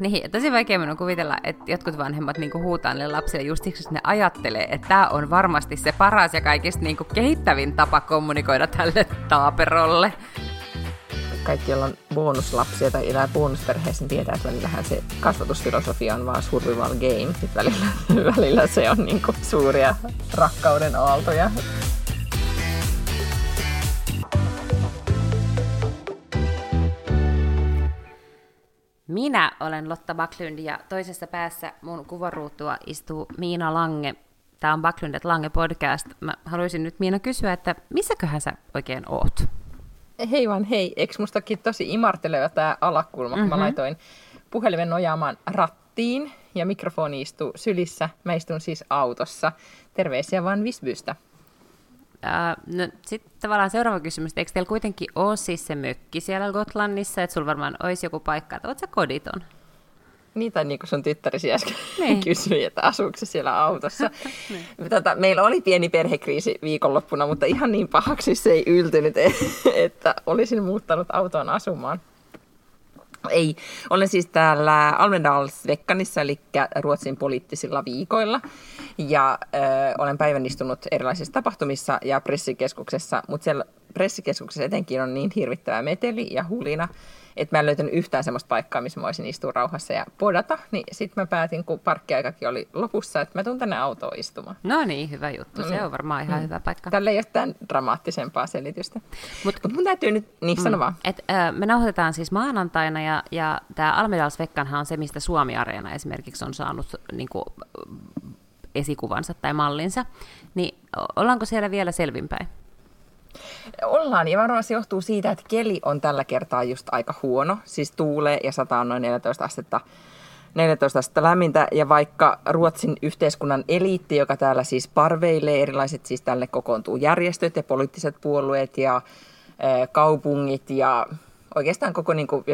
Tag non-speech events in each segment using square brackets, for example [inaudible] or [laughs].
Niin, tosi vaikea minun kuvitella, että jotkut vanhemmat niinku huutaa niille lapsille just siksi, että ne ajattelee, että tämä on varmasti se paras ja kaikista niinku kehittävin tapa kommunikoida tälle taaperolle. Kaikki, joilla on bonuslapsia tai elää bonusperheessä, niin tietää, että välillähän se kasvatusfilosofia on vaan survival game. Välillä, [laughs] välillä se on niinku suuria rakkauden aaltoja. Minä olen Lotta Backlund ja toisessa päässä mun kuvaruutua istuu Miina Lange. Tämä on Backlundet Lange podcast. Mä haluaisin nyt Miina kysyä, että missäköhän sä oikein oot? Hei vaan hei, eikö mustakin tosi imarteleva tämä alakulma, mm-hmm. kun mä mhm. laitoin puhelimen nojaamaan rattiin ja mikrofoni istuu sylissä. Mä istun siis autossa. Terveisiä vaan Visbystä. Uh, no, sitten tavallaan seuraava kysymys, eikö teillä kuitenkin ole siis se mökki siellä Gotlannissa, että sulla varmaan olisi joku paikka, että oot sä koditon? Niin, tai niin kuin sun tyttärisi äsken [laughs] niin. kysyi, että asuuko se siellä autossa. [laughs] niin. tota, meillä oli pieni perhekriisi viikonloppuna, mutta ihan niin pahaksi se ei yltynyt, [laughs] että olisin muuttanut autoon asumaan. Ei, olen siis täällä Almedalsvekkanissa, eli Ruotsin poliittisilla viikoilla. Ja ö, olen päivän istunut erilaisissa tapahtumissa ja pressikeskuksessa, mutta siellä pressikeskuksessa etenkin on niin hirvittävä meteli ja hulina, että mä en löytänyt yhtään semmoista paikkaa, missä mä voisin istua rauhassa ja podata. Niin sitten mä päätin, kun parkkiaikakin oli lopussa, että mä tuun tänne autoon istumaan. No niin, hyvä juttu. Se mm. on varmaan ihan mm. hyvä paikka. Tällä ei ole tämän dramaattisempaa selitystä. Mutta Mut mun täytyy nyt, niin sano mm. vaan. Et, äh, me nauhoitetaan siis maanantaina ja, ja tämä Almedalsvekkanhan on se, mistä Suomi-areena esimerkiksi on saanut niin kuin, esikuvansa tai mallinsa. Niin ollaanko siellä vielä selvinpäin? Ollaan, ja varmaan se johtuu siitä, että keli on tällä kertaa just aika huono. Siis tuulee ja sataa noin 14 astetta 14 astetta lämmintä, ja vaikka Ruotsin yhteiskunnan eliitti, joka täällä siis parveilee, erilaiset siis tälle kokoontuu järjestöt ja poliittiset puolueet ja e, kaupungit ja oikeastaan koko niin kuin,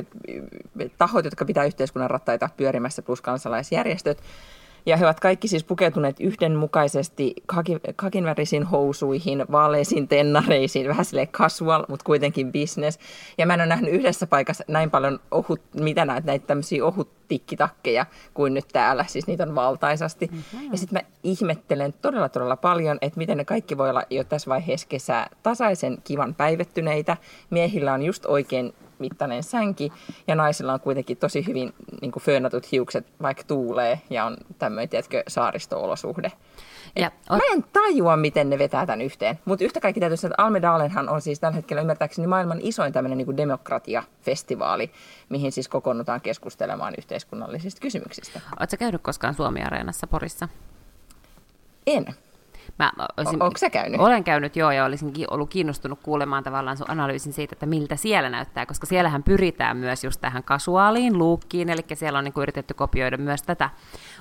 tahot, jotka pitää yhteiskunnan rattaita pyörimässä, plus kansalaisjärjestöt, ja he ovat kaikki siis pukeutuneet yhdenmukaisesti kakinvärisiin housuihin, vaaleisiin tennareisiin, vähän sille casual, mutta kuitenkin business. Ja mä en ole nähnyt yhdessä paikassa näin paljon ohut, mitä näitä, näitä tämmöisiä ohut tikkitakkeja kuin nyt täällä. Siis niitä on valtaisasti. Mm-hmm. Ja sitten mä ihmettelen todella todella paljon, että miten ne kaikki voi olla jo tässä vaiheessa kesää tasaisen kivan päivettyneitä. Miehillä on just oikein mittainen sänki ja naisilla on kuitenkin tosi hyvin niin kuin föönatut hiukset, vaikka tuulee ja on tämmöinen, tiedätkö, saaristo-olosuhde. Ja, on... Mä en tajua, miten ne vetää tämän yhteen. Mutta yhtä kaikki täytyy sanoa, että Almedalenhan on siis tällä hetkellä ymmärtääkseni maailman isoin tämmöinen niin demokratiafestivaali, mihin siis kokoonnutaan keskustelemaan yhteiskunnallisista kysymyksistä. Oletko käynyt koskaan Suomi-areenassa Porissa? En. Mä olisin, Onko sä käynyt? Olen käynyt joo, ja olisin ollut kiinnostunut kuulemaan tavallaan sun analyysin siitä, että miltä siellä näyttää, koska siellähän pyritään myös just tähän kasuaaliin luukkiin, eli siellä on niin kuin yritetty kopioida myös tätä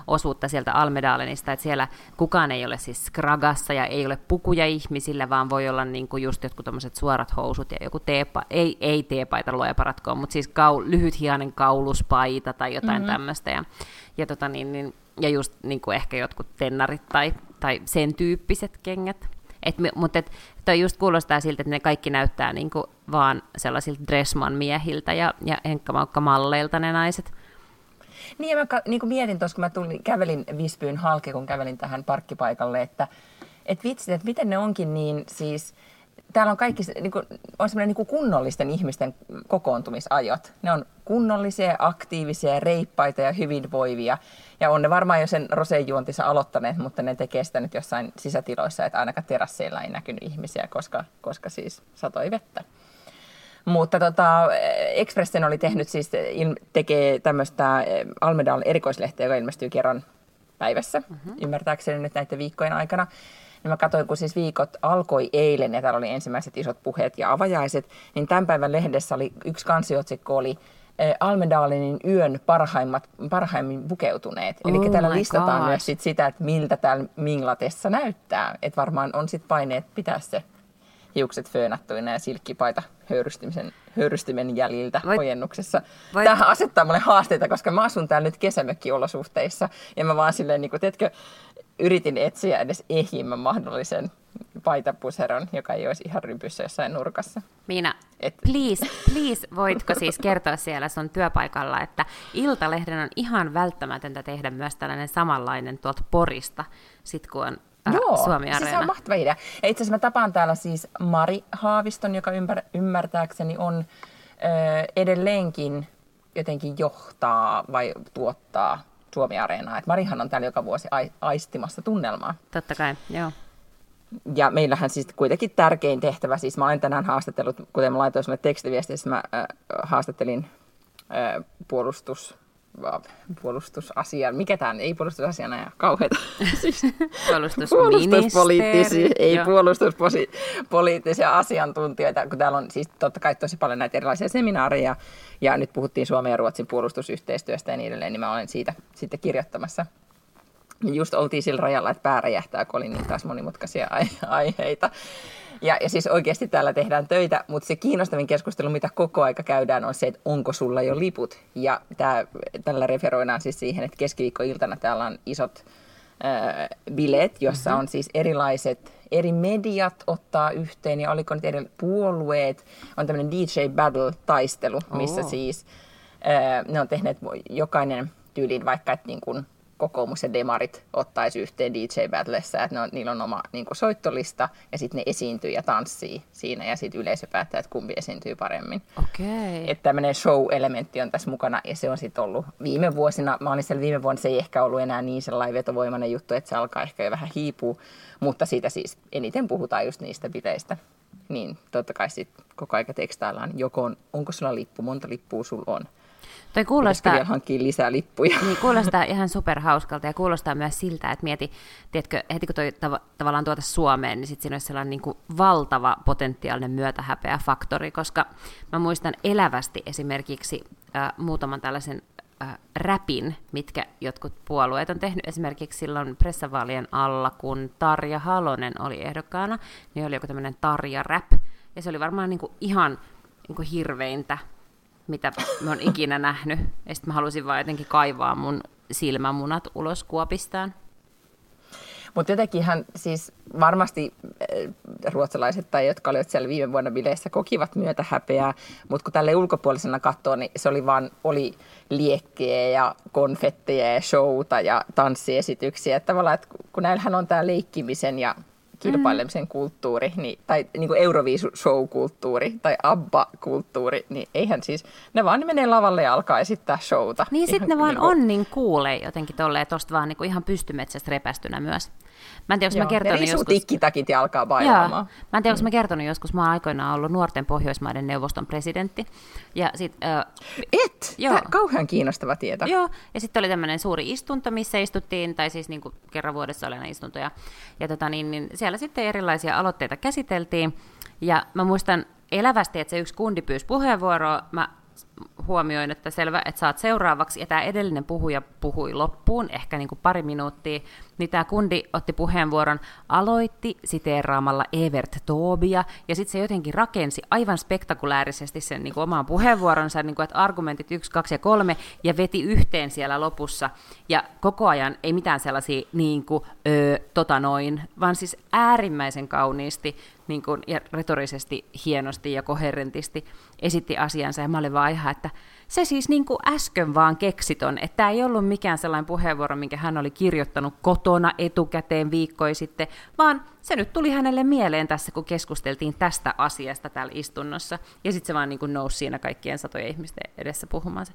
osuutta sieltä Almedalenista, että siellä kukaan ei ole siis skragassa ja ei ole pukuja ihmisille, vaan voi olla niin kuin just jotkut suorat housut ja joku teepa, ei, ei teepaita luoja paratkoon, mutta siis kau, lyhythiainen kauluspaita tai jotain mm-hmm. tämmöistä. Ja, ja, tota niin, niin, ja just niin kuin ehkä jotkut tennarit tai tai sen tyyppiset kengät. Et, mutta et, toi just kuulostaa siltä, että ne kaikki näyttää niinku vaan sellaisilta Dressman-miehiltä ja, ja Henkka-Maukka-malleilta ne naiset. Niin ja mä niin mietin tuossa, kun mä tulin, kävelin Visbyyn halki, kun kävelin tähän parkkipaikalle, että et vitsi, että miten ne onkin niin siis, täällä on kaikki, niin kuin, on niin kunnollisten ihmisten kokoontumisajot. Ne on kunnollisia, aktiivisia, reippaita ja hyvinvoivia. Ja on ne varmaan jo sen rosejuontissa aloittaneet, mutta ne tekee sitä nyt jossain sisätiloissa, että ainakaan terasseilla ei näkynyt ihmisiä, koska, koska siis satoi vettä. Mutta tota, Expressen oli tehnyt siis, tekee tämmöistä eh, Almedal erikoislehteä, joka ilmestyy kerran päivässä, mm-hmm. ymmärtääkseni nyt näiden viikkojen aikana. Niin mä katsoin, kun siis viikot alkoi eilen ja täällä oli ensimmäiset isot puheet ja avajaiset, niin tämän päivän lehdessä oli yksi kansiotsikko oli Almedalenin yön parhaimmat, parhaimmin pukeutuneet. Eli oh täällä listataan God. myös sit sitä, että miltä täällä Minglatessa näyttää. Että varmaan on sitten paineet pitää se hiukset föönattuina ja silkkipaita höyrystymisen, höyrystimen jäljiltä Voit, ojennuksessa. Voit... Tähän asettaa mulle haasteita, koska mä asun täällä nyt kesämökkiolosuhteissa. Ja mä vaan silleen, niin kuin, teetkö, yritin etsiä edes ehjimmän mahdollisen paitapuseron, joka ei olisi ihan rypyssä jossain nurkassa. Miina, Et... please, please, voitko siis kertoa siellä sun työpaikalla, että Iltalehden on ihan välttämätöntä tehdä myös tällainen samanlainen tuolta Porista, sit kun on äh, Joo, Suomi siis se on mahtava idea. Ja itse asiassa mä tapaan täällä siis Mari Haaviston, joka ymmär, ymmärtääkseni on ö, edelleenkin jotenkin johtaa vai tuottaa Suomi-areenaa. Et Marihan on täällä joka vuosi aistimassa tunnelmaa. Totta kai, joo. Ja meillähän siis kuitenkin tärkein tehtävä, siis mä olen tänään haastatellut, kuten mä laitoin sinulle tekstiviestissä, mä äh, haastattelin äh, puolustus, puolustusasian, mikä tämä ei puolustusasiana ja kauheita. [laughs] Siis, puolustuspoliittisia, ei Joo. puolustuspoliittisia asiantuntijoita, kun täällä on siis totta kai tosi paljon näitä erilaisia seminaareja, ja nyt puhuttiin Suomen ja Ruotsin puolustusyhteistyöstä ja niin edelleen, niin mä olen siitä sitten kirjoittamassa. Just oltiin sillä rajalla, että pää räjähtää, kun oli niin taas monimutkaisia aiheita. Ja, ja siis oikeasti täällä tehdään töitä, mutta se kiinnostavin keskustelu, mitä koko aika käydään, on se, että onko sulla jo liput. Ja tää, tällä referoidaan siis siihen, että keskiviikkoiltana täällä on isot äh, bileet, jossa mm-hmm. on siis erilaiset eri mediat ottaa yhteen ja oliko nyt eri puolueet. On tämmöinen DJ Battle-taistelu, missä oh. siis äh, ne on tehneet jokainen tyyliin vaikka, että niin kuin kokoomus ja demarit ottaisi yhteen DJ Battlessa, että ne on, niillä on oma niin kuin soittolista ja sitten ne esiintyy ja tanssii siinä ja sitten yleisö päättää, että kumpi esiintyy paremmin. Okay. Että tämmöinen show-elementti on tässä mukana ja se on sitten ollut viime vuosina, mä olin siellä viime vuonna, se ei ehkä ollut enää niin sellainen vetovoimainen juttu, että se alkaa ehkä jo vähän hiipua, mutta siitä siis eniten puhutaan just niistä bileistä. Niin totta kai sitten koko aika tekstaillaan, joko on, onko sulla lippu, monta lippua sulla on Toi kuulostaa, vielä hankkia lisää lippuja. Niin, kuulostaa ihan superhauskalta ja kuulostaa myös siltä, että mieti, tiedätkö, heti kun toi tav- tavallaan tuota Suomeen, niin sitten siinä olisi sellainen niin kuin valtava potentiaalinen myötähäpeä faktori, koska mä muistan elävästi esimerkiksi äh, muutaman tällaisen äh, räpin, mitkä jotkut puolueet on tehnyt esimerkiksi silloin pressavaalien alla, kun Tarja Halonen oli ehdokkaana, niin oli joku tämmöinen Tarja-rap, ja se oli varmaan niin kuin ihan niin kuin hirveintä mitä mä oon ikinä nähnyt. Ja sitten mä halusin vaan jotenkin kaivaa mun silmämunat ulos kuopistaan. Mutta jotenkinhan siis varmasti eh, ruotsalaiset tai jotka olivat siellä viime vuonna bileissä kokivat myötä häpeää, mutta kun tälle ulkopuolisena katsoo, niin se oli vaan oli liekkejä ja konfetteja ja showta ja tanssiesityksiä. Että tavallaan, että kun näillähän on tämä leikkimisen ja kilpailemisen mm. kulttuuri, niin, tai niin kuin Euroviisu-show-kulttuuri tai ABBA-kulttuuri, niin eihän siis, ne vaan menee lavalle ja alkaa esittää showta. Niin sitten ne vaan niin kuin... on niin kuulee jotenkin tolleen, tosta vaan niin kuin ihan pystymetsästä repästynä myös. Mä en tiedä, Joo, mä kertonut joskus... tikkitakit ja alkaa bailaamaan. Mä en tiedä, onko mä kertonut joskus, mä oon aikoinaan ollut nuorten Pohjoismaiden neuvoston presidentti. Ja sit, äh, Et? Joo. Tämä kauhean kiinnostava tieto. Joo, ja sitten oli tämmöinen suuri istunto, missä istuttiin, tai siis niin kuin kerran vuodessa oli istuntoja. Ja tota, niin, niin siellä sitten erilaisia aloitteita käsiteltiin. Ja mä muistan elävästi, että se yksi kundi pyysi puheenvuoroa. Mä huomioin, että selvä, että saat seuraavaksi, ja tämä edellinen puhuja puhui loppuun, ehkä niin kuin pari minuuttia, niin tämä kundi otti puheenvuoron, aloitti siteeraamalla Evert Tobia, ja sitten se jotenkin rakensi aivan spektakulaarisesti sen niin kuin omaan puheenvuoronsa, niin kuin, että argumentit yksi, kaksi ja kolme, ja veti yhteen siellä lopussa, ja koko ajan ei mitään sellaisia niin kuin, öö, tota noin, vaan siis äärimmäisen kauniisti niin kuin, ja retorisesti hienosti ja koherentisti esitti asiansa, ja mä olin vaan ihan, että se siis niin kuin äsken vaan keksiton, että tämä ei ollut mikään sellainen puheenvuoro, minkä hän oli kirjoittanut kotona etukäteen viikkoja sitten, vaan se nyt tuli hänelle mieleen tässä, kun keskusteltiin tästä asiasta täällä istunnossa, ja sitten se vaan niin kuin nousi siinä kaikkien satojen ihmisten edessä puhumaan.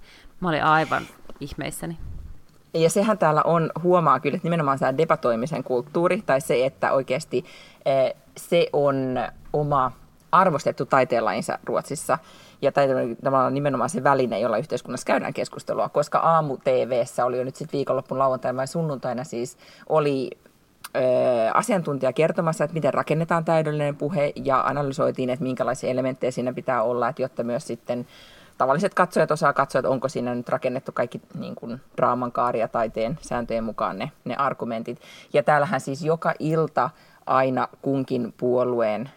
Mä olin aivan ihmeissäni. Ja sehän täällä on, huomaa kyllä, että nimenomaan tämä debatoimisen kulttuuri, tai se, että oikeasti eh, se on oma arvostettu taiteenlajinsa Ruotsissa. Ja tavallaan nimenomaan se väline, jolla yhteiskunnassa käydään keskustelua, koska aamu TVssä oli jo nyt sitten viikonloppun lauantaina vai sunnuntaina siis oli asiantuntija kertomassa, että miten rakennetaan täydellinen puhe ja analysoitiin, että minkälaisia elementtejä siinä pitää olla, että jotta myös sitten tavalliset katsojat osaa katsoa, että onko siinä nyt rakennettu kaikki niin kuin draaman kaari ja taiteen sääntöjen mukaan ne, ne argumentit. Ja täällähän siis joka ilta aina kunkin puolueen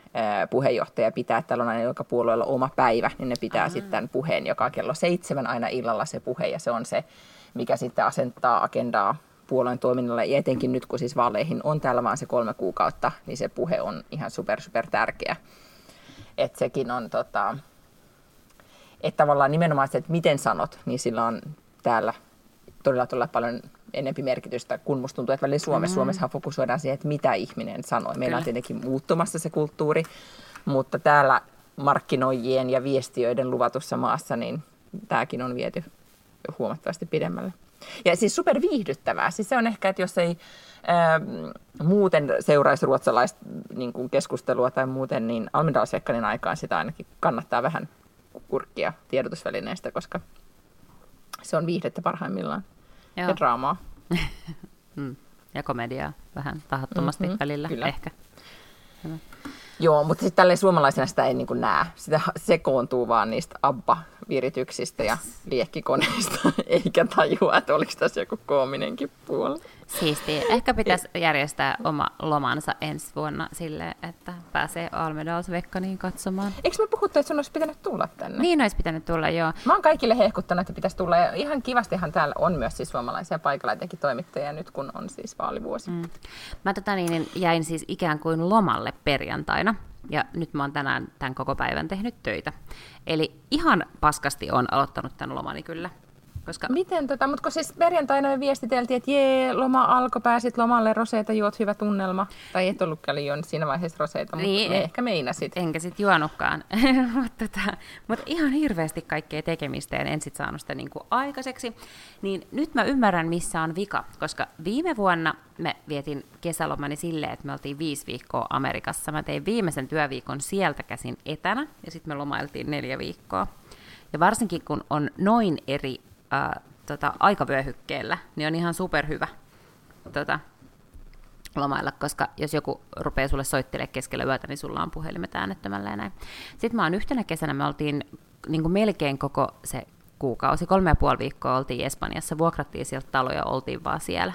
puheenjohtaja pitää, että täällä on aina joka puolueella oma päivä, niin ne pitää Aha. sitten puheen joka kello seitsemän aina illalla se puhe, ja se on se, mikä sitten asentaa agendaa puolueen toiminnalle, ja etenkin nyt, kun siis vaaleihin on täällä vaan se kolme kuukautta, niin se puhe on ihan super, super tärkeä. Että sekin on, tota, että tavallaan nimenomaan se, että miten sanot, niin sillä on täällä todella, todella paljon enempi merkitystä, kun musta tuntuu, että välillä Suomessa, mm. Suomessa fokusoidaan siihen, että mitä ihminen sanoi. Meillä Kyllä. on tietenkin muuttumassa se kulttuuri, mutta täällä markkinoijien ja viestiöiden luvatussa maassa, niin tämäkin on viety huomattavasti pidemmälle. Ja siis super viihdyttävää. Siis se on ehkä, että jos ei ää, ähm, muuten seuraisi ruotsalaista niin kuin keskustelua tai muuten, niin Almedalsvekkanin aikaan sitä ainakin kannattaa vähän kurkkia tiedotusvälineistä, koska se on viihdettä parhaimmillaan Joo. ja draamaa. [laughs] mm. Ja komediaa vähän tahattomasti mm-hmm, välillä kyllä. ehkä. Hyvä. Joo, mutta sitten tälleen suomalaisena sitä ei niin näe. Sitä sekoontuu vaan niistä abba-virityksistä ja liekkikoneista, [laughs] eikä tajua, että oliko tässä joku koominenkin puoli. Siistiä. Ehkä pitäisi järjestää oma lomansa ensi vuonna sille, että pääsee Almedalsvekkaniin katsomaan. Eikö me puhuttu, että sun olisi pitänyt tulla tänne? Niin olisi pitänyt tulla, joo. Mä oon kaikille hehkuttanut, että pitäisi tulla. Ja ihan kivastihan täällä on myös siis suomalaisia paikalla, etenkin toimittajia nyt, kun on siis vaalivuosi. Mm. Mä tota niin, jäin siis ikään kuin lomalle perjantaina. Ja nyt mä oon tänään tämän koko päivän tehnyt töitä. Eli ihan paskasti on aloittanut tämän lomani kyllä. Koska... Miten tota, mutta kun siis perjantaina me viestiteltiin, että jee, loma alkoi, pääsit lomalle, roseita, juot hyvä tunnelma. Tai et ollutkaan juonut siinä vaiheessa roseita, mutta niin, me ehkä meinasit. Enkä sit juonutkaan. [laughs] mutta, tota, mutta ihan hirveästi kaikkea tekemistä ja en sit saanut sitä niinku aikaiseksi. Niin nyt mä ymmärrän, missä on vika, koska viime vuonna me vietin kesälomani silleen, että me oltiin viisi viikkoa Amerikassa. Mä tein viimeisen työviikon sieltä käsin etänä ja sitten me lomailtiin neljä viikkoa. Ja varsinkin kun on noin eri ää, tota, aikavyöhykkeellä, niin on ihan superhyvä tota, lomailla, koska jos joku rupeaa sulle soittelemaan keskellä yötä, niin sulla on puhelimet äänettömällä ja näin. Sitten mä oon yhtenä kesänä, me oltiin niin kuin melkein koko se kuukausi, kolme ja puoli viikkoa oltiin Espanjassa, vuokrattiin sieltä taloja, oltiin vaan siellä.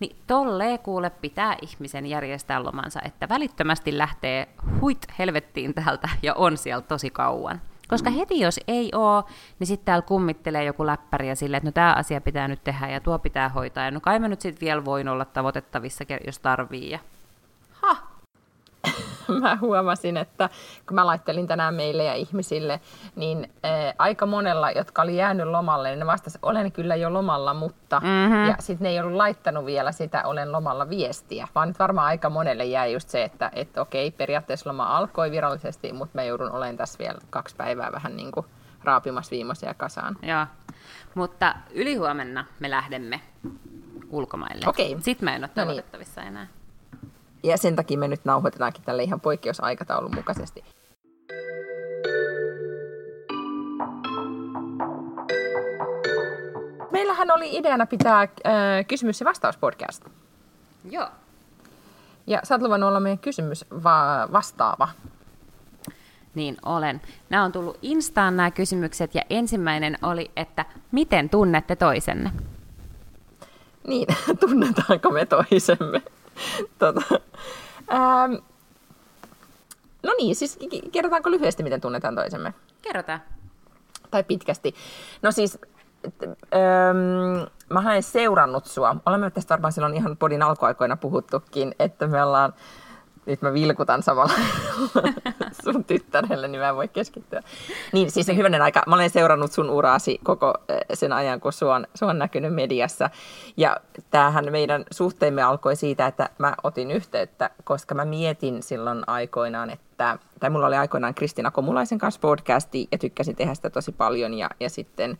Niin tolleen kuule pitää ihmisen järjestää lomansa, että välittömästi lähtee huit helvettiin täältä ja on siellä tosi kauan. Koska heti jos ei ole, niin sitten täällä kummittelee joku läppäri ja silleen, että no tämä asia pitää nyt tehdä ja tuo pitää hoitaa. Ja no kai mä nyt sitten vielä voin olla tavoitettavissa, jos tarvii. Ja... [laughs] Mä huomasin, että kun mä laittelin tänään meille ja ihmisille, niin ää, aika monella, jotka oli jäänyt lomalle, niin ne vastasi, olen kyllä jo lomalla, mutta... Mm-hmm. Ja sitten ne ei ollut laittanut vielä sitä olen lomalla viestiä, vaan nyt varmaan aika monelle jäi just se, että et, okei, periaatteessa loma alkoi virallisesti, mutta mä joudun olemaan tässä vielä kaksi päivää vähän niin kuin raapimassa viimeisiä kasaan. Joo, mutta ylihuomenna me lähdemme ulkomaille. Okei. Sitten mä en ole no niin. enää. Ja sen takia me nyt nauhoitetaankin tälle ihan poikkeusaikataulun mukaisesti. Meillähän oli ideana pitää äh, kysymys- ja vastauspodcast. Joo. Ja sä oot luvannut olla meidän kysymys va- vastaava. Niin olen. Nämä on tullut Instaan nämä kysymykset ja ensimmäinen oli, että miten tunnette toisenne? Niin, [laughs] tunnetaanko me toisemme? [laughs] tota, ähm, no niin, siis kerrotaanko lyhyesti, miten tunnetaan toisemme? Kerrotaan. Tai pitkästi. No siis, ähm, mä olen seurannut sua. Olemme tästä varmaan silloin ihan podin alkuaikoina puhuttukin, että me ollaan nyt mä vilkutan samalla [laughs] sun tyttärelle, niin mä en voi keskittyä. Niin siis se hyvänen aika, mä olen seurannut sun uraasi koko eh, sen ajan, kun sua on, sua on näkynyt mediassa. Ja tämähän meidän suhteemme alkoi siitä, että mä otin yhteyttä, koska mä mietin silloin aikoinaan, että, tai mulla oli aikoinaan Kristina Komulaisen kanssa podcasti ja tykkäsin tehdä sitä tosi paljon ja, ja sitten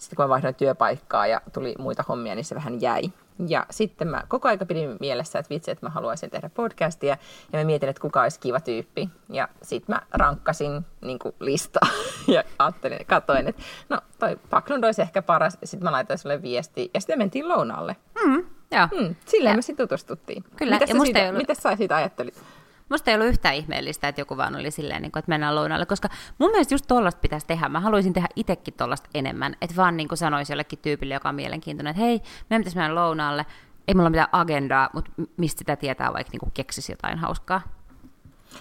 sitten kun mä vaihdoin työpaikkaa ja tuli muita hommia, niin se vähän jäi. Ja sitten mä koko aika pidin mielessä, että vitsi, että mä haluaisin tehdä podcastia. Ja mä mietin, että kuka olisi kiva tyyppi. Ja sitten mä rankkasin niin listaa [laughs] ja ajattelin, katoin, että no toi Paklund olisi ehkä paras. Sitten mä laitoin sulle viesti ja sitten mentiin lounaalle. Mm, joo. Mm, silleen ja. me sitten tutustuttiin. Kyllä. Mitä, ja siitä, ollut... sä siitä ajattelit? Musta ei ollut yhtään ihmeellistä, että joku vaan oli silleen, niin kuin, että mennään lounalle, koska mun mielestä just tollasta pitäisi tehdä. Mä haluaisin tehdä itsekin tollasta enemmän, että vaan niin kuin sanoisi jollekin tyypille, joka on mielenkiintoinen, että hei, meidän pitäisi mennä lounaalle, ei mulla ole mitään agendaa, mutta mistä sitä tietää, vaikka niin keksisi jotain hauskaa.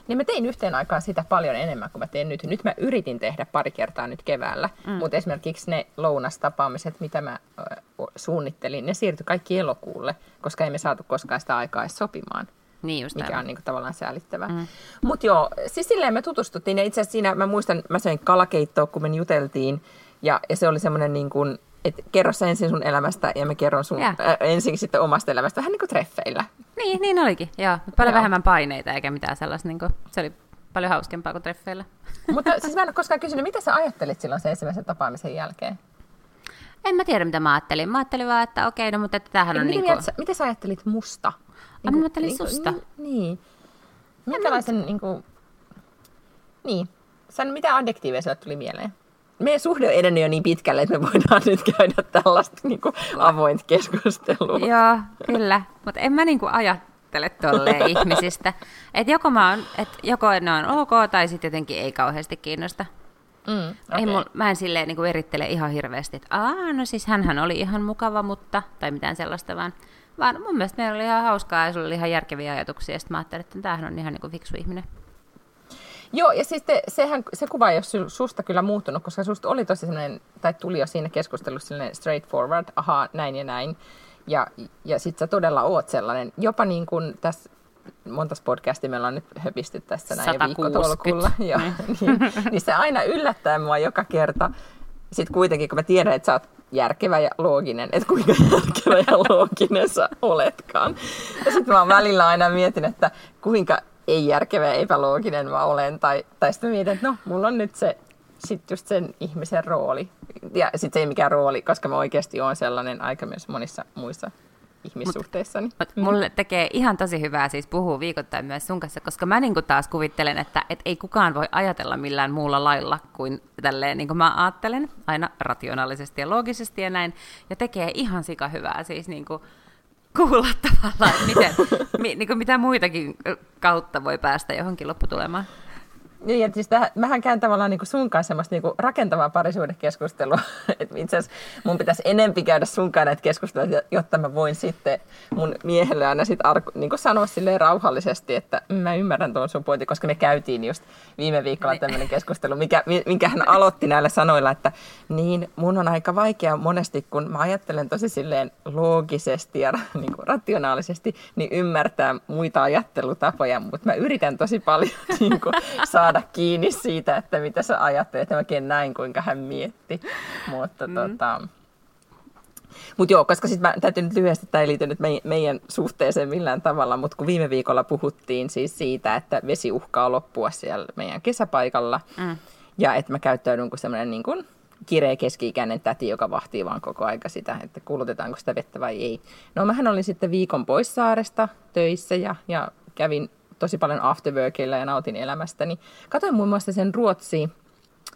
Niin mä tein yhteen aikaan sitä paljon enemmän kuin mä teen nyt. Nyt mä yritin tehdä pari kertaa nyt keväällä, mm. mutta esimerkiksi ne lounastapaamiset, mitä mä suunnittelin, ne siirtyi kaikki elokuulle, koska emme saatu koskaan sitä aikaa edes sopimaan. Niin just mikä aivan. on niin kuin, tavallaan säälittävää. Mm. Mutta joo, siis silleen me tutustuttiin ja itse asiassa siinä mä muistan, mä söin kalakeittoa, kun me juteltiin ja, ja se oli semmoinen niin kuin, että kerro sä ensin sun elämästä ja mä kerron sun Yeah. äh, ensin sitten omasta elämästä, vähän niin kuin treffeillä. Niin, niin olikin, joo. Paljon Joo. vähemmän paineita eikä mitään sellaista, niin kuin, se oli paljon hauskempaa kuin treffeillä. [laughs] Mutta siis mä en ole koskaan kysynyt, mitä sä ajattelit silloin sen ensimmäisen tapaamisen jälkeen? En mä tiedä, mitä mä ajattelin. Mä ajattelin vaan, että okei, no mutta että tämähän on niin kuin... miten sä ajattelit musta? Ai, mä ajattelin susta. Niin. niin. Minkälaisen, niin kuin, niin. Sä, mitä adjektiiveja sieltä tuli mieleen? Meidän suhde on edennyt jo niin pitkälle, että me voidaan nyt käydä tällaista niin kuin, avointa keskustelua. Joo, kyllä. Mutta en mä niinku ajattele tolleen [laughs] ihmisistä. Että joko, mä oon, et joko ne on ok tai sitten jotenkin ei kauheasti kiinnosta. Mm, Ei okei. mul, mä en silleen niinku erittele ihan hirveästi, että Aa, no siis hänhän oli ihan mukava, mutta, tai mitään sellaista, vaan, vaan mun mielestä meillä oli ihan hauskaa ja sulla oli ihan järkeviä ajatuksia, ja sitten mä ajattelin, että tämähän on ihan niinku fiksu ihminen. Joo, ja siis te, sehän, se kuva ei ole su- susta kyllä muuttunut, koska susta oli tosi sellainen, tai tuli jo siinä keskustelussa sellainen straightforward, aha, näin ja näin. Ja, ja sit sä todella oot sellainen, jopa niin kuin tässä monta podcastia meillä on nyt höpisty tässä näin ja 160. viikkotolkulla. Joo, niin, niin, se aina yllättää mua joka kerta. Sitten kuitenkin, kun mä tiedän, että sä oot järkevä ja looginen, että kuinka [laughs] järkevä ja looginen sä oletkaan. Ja sitten mä välillä aina mietin, että kuinka ei järkevä ja epälooginen mä olen. Tai, tai sitten mietin, että no, mulla on nyt se, sit just sen ihmisen rooli. Ja sitten se ei mikään rooli, koska mä oikeasti oon sellainen aika myös monissa muissa ihmissuhteissani. Mut mulle tekee ihan tosi hyvää siis puhua viikoittain myös sun kanssa, koska mä niinku taas kuvittelen, että et ei kukaan voi ajatella millään muulla lailla kuin tälleen, niin kuin mä ajattelen, aina rationaalisesti ja loogisesti ja näin, ja tekee ihan sika hyvää siis niinku kuulla tavallaan, että miten, mi, niinku mitä muitakin kautta voi päästä johonkin lopputulemaan. Niin, että siis tähän, mähän käyn tavallaan niin kuin sun kanssa semmoista niin kuin rakentavaa parisuudekeskustelua. [laughs] että itse asiassa mun pitäisi enempi käydä sun kanssa näitä keskusteluja, jotta mä voin sitten mun miehelle aina sit arku, niin kuin sanoa silleen rauhallisesti, että mä ymmärrän tuon sun pointin, koska me käytiin just viime viikolla tämmöinen keskustelu, mikä, minkä hän aloitti näillä sanoilla, että niin, mun on aika vaikea monesti, kun mä ajattelen tosi silleen loogisesti ja [laughs] niin kuin rationaalisesti, niin ymmärtää muita ajattelutapoja, mutta mä yritän tosi paljon [laughs] niin kuin, saada kiinni siitä, että mitä sä ajattelet, ja mä oikein näin, kuinka hän mietti. Mutta mm. tota, mutta joo, koska sitten mä täytyy nyt lyhyesti, tämä ei liity nyt meidän, meidän suhteeseen millään tavalla, mutta kun viime viikolla puhuttiin siis siitä, että vesi uhkaa loppua siellä meidän kesäpaikalla, mm. ja että mä käyttäydyn kuin semmoinen niin kuin kireä keski-ikäinen täti, joka vahtii vaan koko aika sitä, että kulutetaanko sitä vettä vai ei. No mähän olin sitten viikon pois saaresta töissä ja, ja kävin tosi paljon afterworkilla ja nautin elämästäni. Katoin muun muassa sen Ruotsi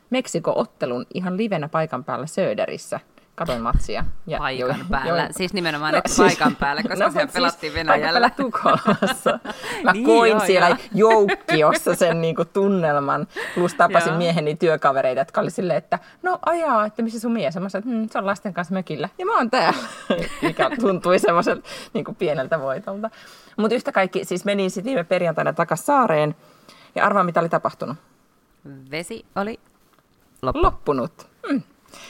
Meksiko-ottelun ihan livenä paikan päällä Söderissä. Katoin matsia. Ja Paikan jo- päällä, jo- siis nimenomaan no, paikan päällä, koska no, se mut pelattiin siis Venäjällä. Tukholmassa. Mä Niin, koin joo, siellä joo. joukkiossa sen niinku tunnelman, plus tapasin Joo. mieheni työkavereita, jotka oli silleen, että no ajaa, että missä sun mies on? Mä sanoin, että hm, se on lasten kanssa mökillä. Ja mä oon täällä, [laughs] mikä tuntui semmoiselta niinku pieneltä voitolta. Mutta yhtä kaikki, siis menin sitten viime perjantaina takas saareen, ja arvaa mitä oli tapahtunut. Vesi oli loppu. loppunut. Hmm.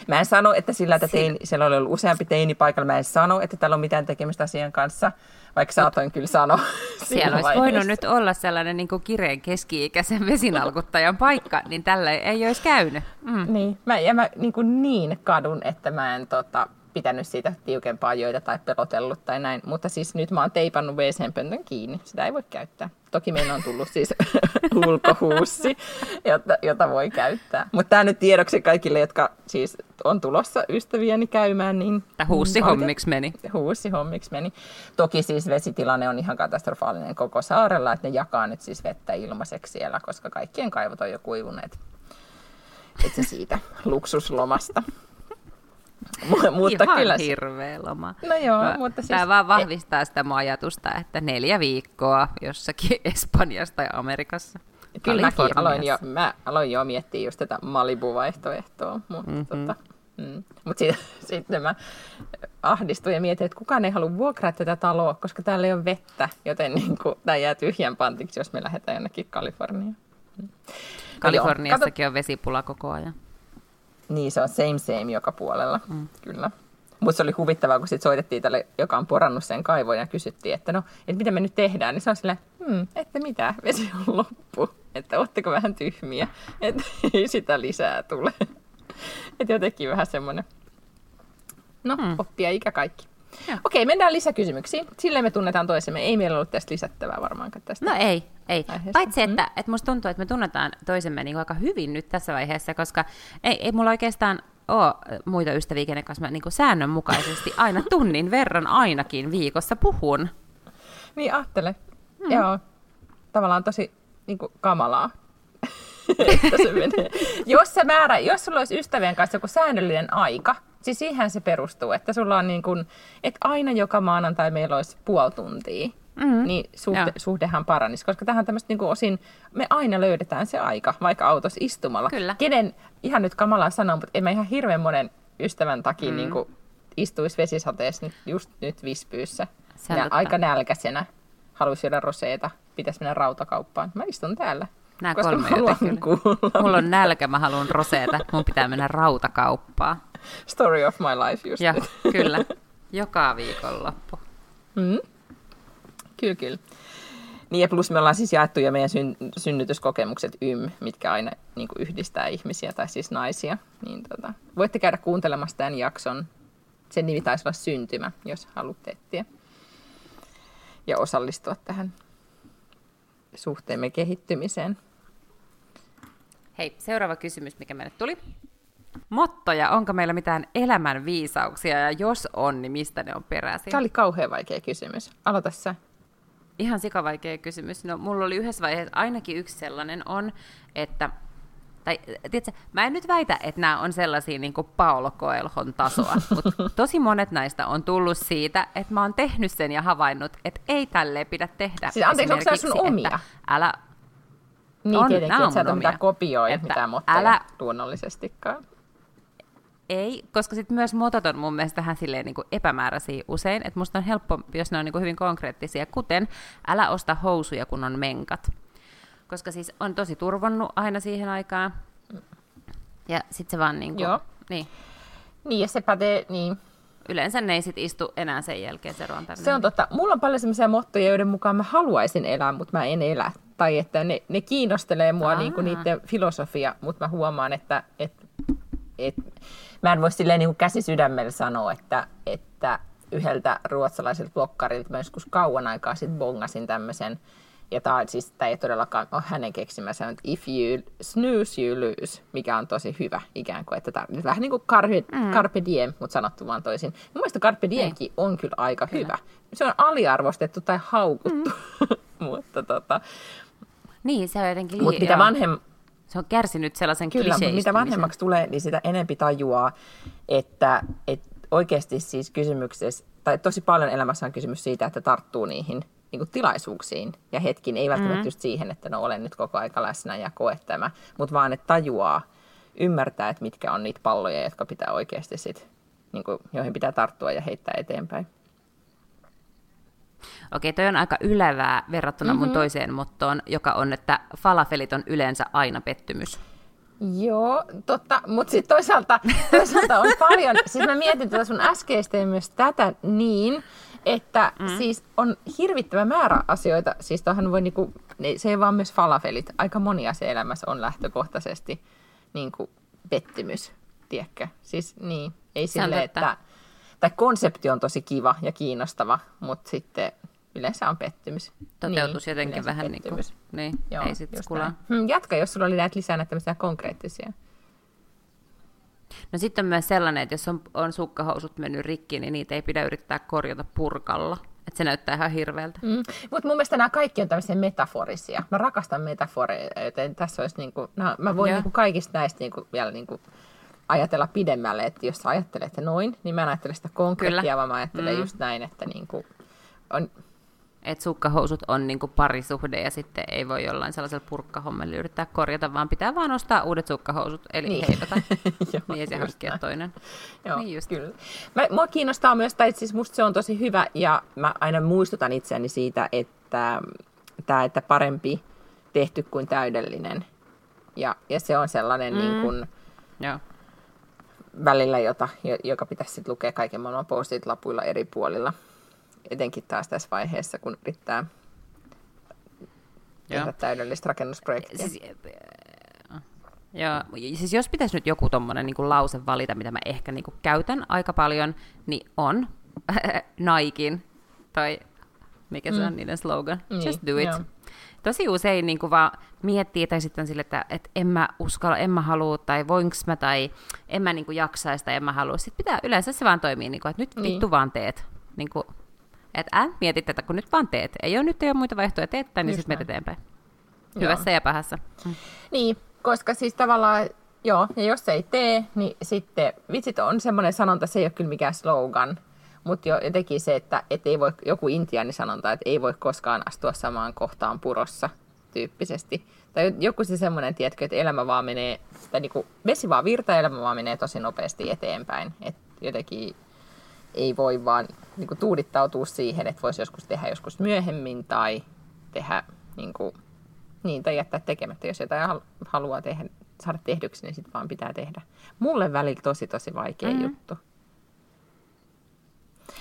Mä en sano, että sillä, että Siinä. tein, siellä oli ollut useampi teini paikalla, mä en sano, että täällä on mitään tekemistä asian kanssa, vaikka saatoin kyllä sanoa. [laughs] Siellä olisi vaiheessa. voinut nyt olla sellainen niin kireen keski-ikäisen vesinalkuttajan paikka, niin tällä ei olisi käynyt. Mm. Niin, mä, ja mä niin, kuin niin kadun, että mä en tota, pitänyt siitä tiukempaa joita tai pelotellut tai näin. Mutta siis nyt mä oon teipannut WC-pöntön kiinni. Sitä ei voi käyttää. Toki meillä on tullut siis [laughs] ulkohuussi, jota, jota voi käyttää. Mutta tämä nyt tiedoksi kaikille, jotka siis on tulossa ystäviäni käymään. Niin Tämä huussi Mm, hommiksi meni. Huussi hommiksi meni. Toki siis vesitilanne on ihan katastrofaalinen koko saarella, että ne jakaa nyt siis vettä ilmaiseksi siellä, koska kaikkien kaivot on jo kuivuneet. Että se siitä luksuslomasta. Mu- mutta Ihan kyllä, hirveä loma. No joo, Mä- mutta siis- Tämä vaan vahvistaa sitä mun ajatusta, että neljä viikkoa jossakin [laughs] Espanjassa tai Amerikassa. kyllä mäkin aloin jo, mä aloin jo miettiä just tätä Malibu-vaihtoehtoa, mutta mm-hmm. tota, mm. Mut siitä, [laughs] sitten mä ahdistuu ja mietin, että kukaan ei halua vuokrata tätä taloa, koska täällä ei ole vettä, joten [laughs] niin kuin, tämä jää tyhjän pantiksi, jos me lähdetään jonnekin Kaliforniaan. Kaliforniassakin on vesipula koko ajan. Niin, se on same same joka puolella, mm. kyllä. Mutta se oli huvittavaa, kun sitten soitettiin tälle, joka on porannut sen kaivon ja kysyttiin, että no, että mitä me nyt tehdään. Niin se on silleen, hmm, että mitä, vesi on loppu. Että ootteko vähän tyhmiä, että [laughs] ei sitä lisää tule. Että jotenkin vähän semmoinen, no, hmm. oppia ikä kaikki. Okei, mennään lisäkysymyksiin. Silleen me tunnetaan toisemme. Ei meillä ollut tästä lisättävää varmaankaan tästä. No ei, ei. Aiheesta. Paitsi, että, mm. että musta tuntuu, että me tunnetaan toisemme niin aika hyvin nyt tässä vaiheessa, koska ei, ei mulla oikeastaan ole muita ystäviä, kenen kanssa mä niin kuin säännönmukaisesti aina [laughs] tunnin verran ainakin viikossa puhun. Niin ajattele. Hmm. Joo. Tavallaan tosi niin kuin, kamalaa. [laughs] että se menee. jos, se määrä, jos sulla olisi ystävien kanssa joku säännöllinen aika, siis siihen se perustuu, että sulla on niin kuin, että aina joka maanantai meillä olisi puoli tuntia, mm-hmm. niin suhde, suhdehan paranisi. Koska tähän tämmöistä niin osin, me aina löydetään se aika, vaikka autossa istumalla. Kyllä. Kenen, ihan nyt kamalaa sanoa, mutta en mä ihan hirveän monen ystävän takia mm. niin kuin, istuisi vesisateessa nyt, just nyt Vispyyssä. ja aika nälkäisenä. Haluaisi syödä roseita, pitäisi mennä rautakauppaan. Mä istun täällä. Nämä kolme jotenkin. Mulla on nälkä, mä haluan roseeta. Mun pitää mennä rautakauppaan. Story of my life just ja, kyllä. [laughs] Joka viikonloppu. Mm. Kyllä, kyllä. Niin ja plus me ollaan siis jaettu jo meidän syn- synnytyskokemukset YM, mitkä aina niin kuin yhdistää ihmisiä tai siis naisia. Niin tota, voitte käydä kuuntelemassa tämän jakson. Sen nimi taisi olla Syntymä, jos haluatte etsiä. Ja osallistua tähän suhteemme kehittymiseen. Hei, seuraava kysymys, mikä meille tuli. Mottoja, onko meillä mitään elämän viisauksia ja jos on, niin mistä ne on peräisin? Tämä oli kauhean vaikea kysymys. Aloita sä. Ihan sikavaikea kysymys. No, mulla oli yhdessä vaiheessa ainakin yksi sellainen on, että tai tiedätkö, mä en nyt väitä, että nämä on sellaisia niin kuin Paolo Coelhon tasoa, [laughs] mutta tosi monet näistä on tullut siitä, että mä oon tehnyt sen ja havainnut, että ei tälleen pidä tehdä. Siis anteeksi, onko sun omia? Älä... Niin on, tietenkin, että sä et ole mitään kopioi mitään mottoja älä... luonnollisestikaan. Ei, koska sitten myös motot on mun mielestä vähän silleen niin kuin epämääräisiä usein, että musta on helppo, jos ne on niin kuin hyvin konkreettisia, kuten älä osta housuja, kun on menkat. Koska siis on tosi turvonnut aina siihen aikaan. Ja sitten se vaan niin kuin, Joo. Niin. Niin, ja se pätee, niin. Yleensä ne ei sit istu enää sen jälkeen se on Se on totta. Mulla on paljon sellaisia mottoja, joiden mukaan mä haluaisin elää, mutta mä en elä. Tai että ne, ne kiinnostelee mua niin kuin niiden filosofia, mutta mä huomaan, että, että, että mä en voi silleen niin kuin käsi sydämellä sanoa, että, että yhdeltä ruotsalaiselta blokkarilta mä joskus kauan aikaa sitten bongasin tämmöisen, ja tämä, siis, tämä ei todellakaan ole hänen keksimänsä, että if you snooze, you lose, mikä on tosi hyvä ikään kuin, että tämä vähän niin kuin carpe, mm. carpe diem, mutta sanottu vaan toisin. Mun mielestä carpe diemkin ei. on kyllä aika kyllä. hyvä. Se on aliarvostettu tai haukuttu, mm. [laughs] mutta tota... Niin, se on jotenkin... Mutta mitä vanhem, se on kärsinyt sellaisen Kyllä, mutta mitä vanhemmaksi tulee, niin sitä enempi tajuaa, että, että oikeasti siis kysymyksessä, tai tosi paljon elämässä on kysymys siitä, että tarttuu niihin niin kuin tilaisuuksiin ja hetkin, ei välttämättä mm-hmm. just siihen, että no olen nyt koko aika läsnä ja koe tämä, mutta vaan että tajuaa, ymmärtää, että mitkä on niitä palloja, jotka pitää oikeasti sit, niin kuin, joihin pitää tarttua ja heittää eteenpäin. Okei, toi on aika ylevää verrattuna mm-hmm. mun toiseen mottoon, joka on, että falafelit on yleensä aina pettymys. Joo, totta, mutta sitten toisaalta, toisaalta on paljon, [laughs] siis mä mietin tätä sun äskeistä ja myös tätä niin, että mm. siis on hirvittävä määrä asioita, siis tohan voi niinku, se ei vaan myös falafelit, aika moni asia elämässä on lähtökohtaisesti niinku pettymys, tiedätkö? Siis niin, ei sille, että, tai konsepti on tosi kiva ja kiinnostava, mutta sitten yleensä on pettymys. Toteutus niin, jotenkin vähän pettymys. niin kuin, niin, Joo, ei sitten hmm, Jatka, jos sulla oli näitä lisää näitä konkreettisia. No sitten on myös sellainen, että jos on, on sukkahousut mennyt rikki, niin niitä ei pidä yrittää korjata purkalla. Että se näyttää ihan hirveältä. Mm. Mutta mun mielestä nämä kaikki on tämmöisiä metaforisia. Mä rakastan metaforeja, joten tässä olisi niinku, no, mä voin niinku kaikista näistä niinku vielä niinku ajatella pidemmälle, että jos sä ajattelet noin, niin mä en ajattele sitä konkreettia, vaan mä ajattelen mm. just näin, että niinku on, että sukkahousut on niinku parisuhde ja sitten ei voi jollain sellaisella purkkahommella yrittää korjata, vaan pitää vaan ostaa uudet sukkahousut, eli niin. heipata. [laughs] niin ja hankkia toinen. Joo, niin just. kyllä. Mä, mua kiinnostaa myös, tai siis musta se on tosi hyvä, ja mä aina muistutan itseäni siitä, että, tää, että parempi tehty kuin täydellinen. Ja, ja se on sellainen mm. niin kuin, Joo. välillä, jota, joka pitäisi sit lukea kaiken maailman postit lapuilla eri puolilla etenkin taas tässä vaiheessa, kun yrittää tehdä täydellistä rakennusprojektia. Siis, Joo, siis jos pitäisi nyt joku tommonen niin lause valita, mitä mä ehkä niin kuin käytän aika paljon, niin on [laughs] Naikin, tai mikä se mm. on niiden slogan, niin, just do it. Joo. Tosi usein niin kuin vaan miettii tai sitten sille, että, että en mä uskalla, en mä halua, tai voinko mä, tai en mä niin kuin jaksaisi, tai en mä halua. Sitten pitää, yleensä se vaan toimii, niin kuin, että nyt niin. vittu vaan teet. Niin kuin, että ää, mietit tätä, kun nyt vaan teet. Ei ole nyt ei ole muita vaihtoehtoja, teet tämän, niin sitten menet eteenpäin. Hyvässä Joo. ja pahassa. Mm. Niin, koska siis tavallaan, joo, ja jos ei tee, niin sitten, vitsit on semmoinen sanonta, se ei ole kyllä mikään slogan, mutta jo jotenkin se, että et ei voi, joku sanonta, että ei voi koskaan astua samaan kohtaan purossa tyyppisesti. Tai joku se semmoinen, tiedätkö, että elämä vaan menee, tai niin kuin vesi vaan virtaa, elämä vaan menee tosi nopeasti eteenpäin. Että jotenkin ei voi vaan niin kuin, tuudittautua siihen, että voisi joskus tehdä joskus myöhemmin tai tehdä niin, kuin, niin tai jättää tekemättä. Jos jotain haluaa tehdä, saada tehdyksi, niin sitten vaan pitää tehdä. Mulle välillä tosi tosi vaikea mm-hmm. juttu.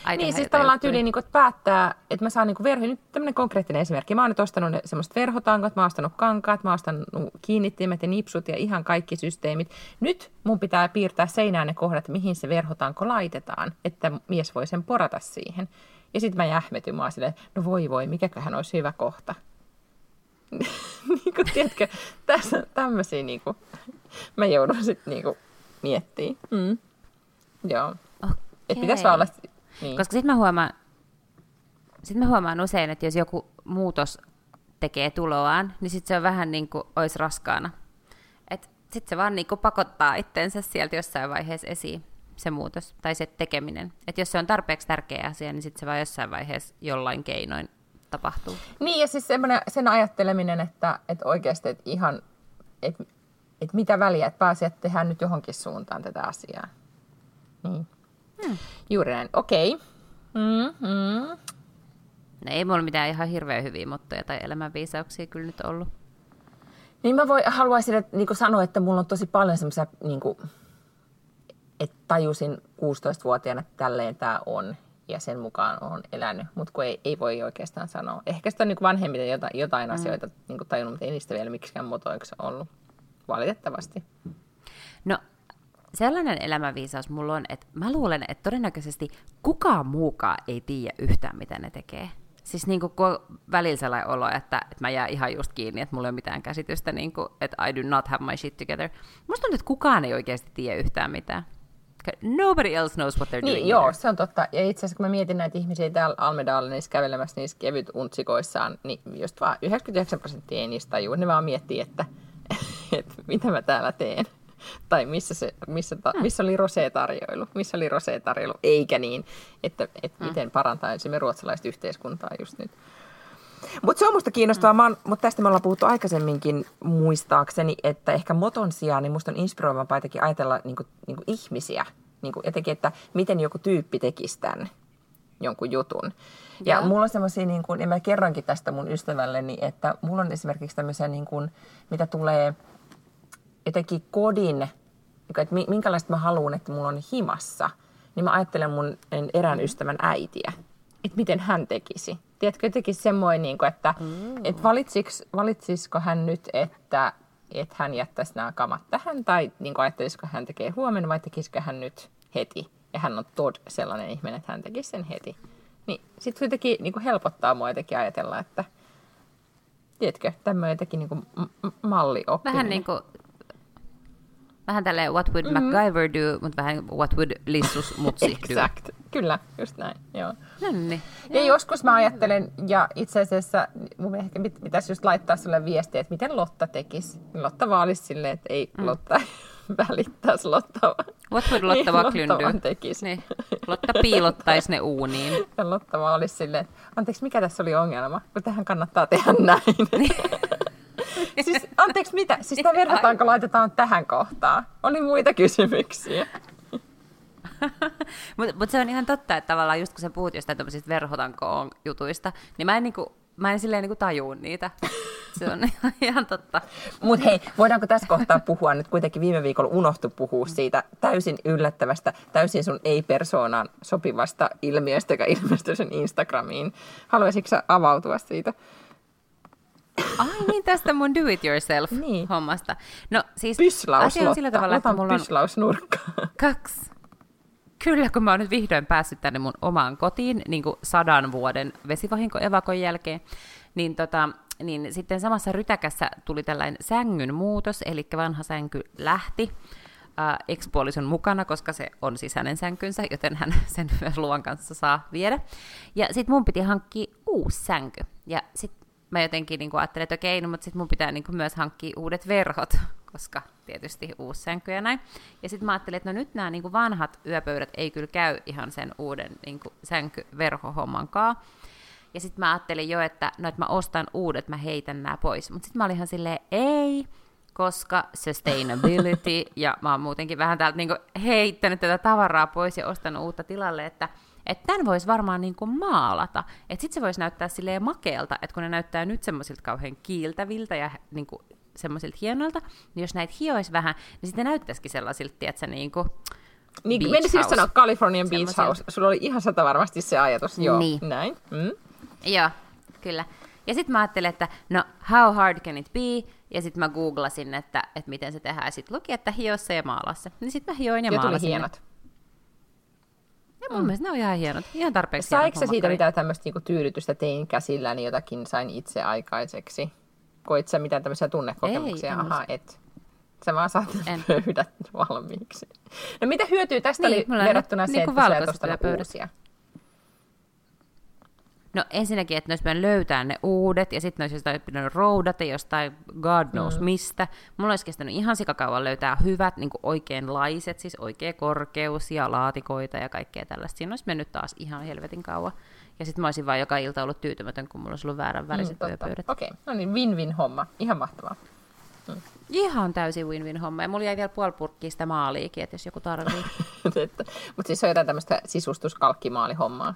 Ai niin, siis tavallaan tyyliin, niin kuin, että päättää, että mä saan niin verho. Nyt tämmöinen konkreettinen esimerkki. Mä oon nyt ostanut semmoista verhotangot, mä oon ostanut kankaat, mä oon ostanut kiinnittimet ja nipsut ja ihan kaikki systeemit. Nyt mun pitää piirtää seinään ne kohdat, mihin se verhotanko laitetaan, että mies voi sen porata siihen. Ja sitten mä jähmetyn, mä silleen, no voi voi, mikäköhän olisi hyvä kohta. [laughs] niin kuin, tiedätkö, tässä tämmöisiä niin kuin, mä joudun sitten niin miettimään. Mm. Joo. Okay. Että pitäisi vaan olla niin. Koska sitten mä huomaan, sit mä huomaan usein, että jos joku muutos tekee tuloaan, niin sitten se on vähän niin kuin olisi raskaana. Sitten se vaan niin kuin pakottaa itsensä sieltä jossain vaiheessa esiin, se muutos tai se tekeminen. Että jos se on tarpeeksi tärkeä asia, niin sitten se vaan jossain vaiheessa jollain keinoin tapahtuu. Niin, ja siis sen ajatteleminen, että, että oikeasti että ihan, että, että mitä väliä, että pääsee, että tehdään nyt johonkin suuntaan tätä asiaa. Niin. Hmm. Juuri näin. Okei. Okay. Mm-hmm. No ei mulla mitään ihan hirveän hyviä mottoja tai elämänviisauksia kyllä nyt ollut. Niin mä voi, haluaisin että, niin sanoa, että mulla on tosi paljon semmoisia, niin että tajusin 16-vuotiaana, että tälleen tämä on ja sen mukaan on elänyt, mutta kun ei, ei voi oikeastaan sanoa. Ehkä sitä on niin vanhemmiten jotain, jotain mm. asioita niin tajunnut, mutta ei niistä vielä miksikään motoiksi ollut, valitettavasti. No sellainen elämänviisaus mulla on, että mä luulen, että todennäköisesti kukaan muukaan ei tiedä yhtään, mitä ne tekee. Siis niin kuin välillä sellainen olo, että, että mä jään ihan just kiinni, että mulla ei ole mitään käsitystä, niin kuin, että I do not have my shit together. Musta tuntuu, että kukaan ei oikeasti tiedä yhtään mitään. Nobody else knows what they're niin, doing. Joo, se on totta. Ja itse asiassa kun mä mietin näitä ihmisiä täällä Almedalla niissä kävelemässä niissä kevyt untsikoissaan, niin just vaan 99 prosenttia ei niistä tajua. Ne vaan miettii, että, [laughs] että mitä mä täällä teen [laughs] tai missä, se, missä, ta, hmm. missä oli rosé-tarjoilu, missä oli rosé-tarjoilu, eikä niin, että, että mm. miten parantaisimme ruotsalaista yhteiskuntaa just nyt. Mutta se on musta kiinnostavaa, mm. mutta tästä me ollaan puhuttu aikaisemminkin muistaakseni, että ehkä moton sijaan niin musta on inspiroivampaa jotenkin ajatella niinku, niinku ihmisiä, niinku jotenkin, että miten joku tyyppi tekisi tämän jonkun jutun. Ja, ja mulla on semmoisia, niin kuin, ja mä kerroinkin tästä mun ystävälleni, että mulla on esimerkiksi tämmöisiä, niin kuin, mitä tulee – jotenkin kodin, niinku, että minkälaista mä haluan, että mulla on himassa, niin mä ajattelen mun erään mm. ystävän äitiä, että miten hän tekisi. Tiedätkö, jotenkin semmoinen, niin kuin, että, mm. että valitsiks, valitsisiko hän nyt, että, että hän jättäisi nämä kamat tähän, tai niin kuin ajattelisiko hän tekee huomenna, vai tekisikö hän nyt heti. Ja hän on tod sellainen ihminen, että hän tekisi sen heti. Niin sitten jotenkin niin kuin helpottaa mua jotenkin ajatella, että tiedätkö, tämmöinen jotenkin niin kuin malli Vähän niin kuin Vähän tälleen what would mm-hmm. MacGyver do, mutta vähän what would Lissus Mutsi [laughs] do. Exakt. Kyllä, just näin. Joo. Nonni. Ja ja joskus mä ajattelen, ja itse asiassa mun ehkä pitäisi just laittaa sulle viestiä, että miten Lotta tekisi. Lotta vaalisi silleen, että ei mm. Lotta [laughs] välittäisi Lotta. What would Lotta Niin, Backlund Lotta tekisi. Niin. Lotta piilottaisi ne uuniin. [laughs] Ja Lotta vaan olisi silleen, että anteeksi, mikä tässä oli ongelma? Kun tähän kannattaa tehdä näin. [laughs] siis, anteeksi, mitä? Siis tämä verrataanko laitetaan tähän kohtaan? Oli muita kysymyksiä. [laughs] Mutta mut se on ihan totta, että tavallaan just kun sä puhut jostain tämmöisistä verhotankoon jutuista, niin mä en, niinku, mä en silleen niinku tajuu niitä. [laughs] Se on ihan, ihan totta. Mutta hei, voidaanko tässä kohtaa puhua nyt kuitenkin viime viikolla unohtu puhua siitä täysin yllättävästä, täysin sun ei-persoonaan sopivasta ilmiöstä, joka ilmestyi sen Instagramiin. Haluaisitko avautua siitä? Ai niin, tästä mun do it yourself Niin. hommasta. No siis Pyslaus, asia on sillä Lotta. tavalla, että mulla on kaksi. Kyllä, kun mä oon nyt vihdoin päässyt tänne mun omaan kotiin niin kuin sadan vuoden vesivahinkoevakon jälkeen, niin, tota, niin sitten samassa rytäkässä tuli tällainen sängyn muutos, eli vanha sänky lähti äh, ekspuolison mukana, koska se on sisäinen sänkynsä, joten hän sen [laughs] myös luvan kanssa saa viedä. Ja sitten mun piti hankkia uusi sänky. Ja sitten mä jotenkin niin ajattelin, että okei, no, mutta sitten mun pitää niin myös hankkia uudet verhot, [laughs] koska tietysti uusi sänky ja näin. Ja sitten mä ajattelin, että no nyt nämä niin vanhat yöpöydät ei kyllä käy ihan sen uuden niin sänkyverhohommankaan. Ja sitten mä ajattelin jo, että no että mä ostan uudet, mä heitän nämä pois. Mutta sitten mä olin ihan silleen, ei, koska sustainability, [laughs] ja mä oon muutenkin vähän täältä niinku heittänyt tätä tavaraa pois ja ostanut uutta tilalle, että että tämän voisi varmaan niinku maalata. Että sitten se voisi näyttää silleen makealta, että kun ne näyttää nyt semmoisilta kauhean kiiltäviltä ja niinku semmoisilta hienoilta, niin jos näitä hioisi vähän, niin sitten näyttäisikin sellaisilta, tiedätkö, niinku Niin, beach menisin just house. sanoa Californian Beach Semmoisilta. House. Sulla oli ihan sata varmasti se ajatus. Joo, Niin. näin. Mm. Joo, kyllä. Ja sitten mä ajattelin, että no, how hard can it be? Ja sitten mä googlasin, että, että miten se tehdään. Ja sitten luki, että hio se ja maalaa se. Niin sitten mä hioin ja, Ja tuli maalasin. ne. hienot. Ja mun mm. mielestä ne on ihan hienot. Ihan tarpeeksi Saiko sä siitä mitään tämmöistä niinku tyydytystä tein käsilläni, jotakin sain itse aikaiseksi? Koit sä mitään tämmöisiä tunnekokemuksia? Ei, Aha, et. Sä vaan saat En. pöydät valmiiksi. No mitä hyötyä tästä Niin, oli verrattuna niin se, kuin että sä työpöydät. uusia? No ensinnäkin, että ne olisi pitänyt löytää ne uudet, ja sitten ne olisi pitänyt roudata jostain god knows mm. mistä. Mulla olisi kestänyt ihan sikakauan löytää hyvät, niin oikeanlaiset, siis oikea korkeus ja laatikoita ja kaikkea tällaista. Siinä olisi mennyt taas ihan helvetin kauan. Ja sitten mä olisin vaan joka ilta ollut tyytymätön, kun mulla olisi ollut väärän väriset Mm, mm, yöpöydät. Okei, no niin, win-win homma. Ihan mahtavaa. Ihan täysin win-win homma. Ja mulla jäi vielä puoli purkkiä sitä maaliikin, että jos joku tarvii. [laughs] Mutta siis se on jotain tämmöistä sisustuskalkkimaalihommaa.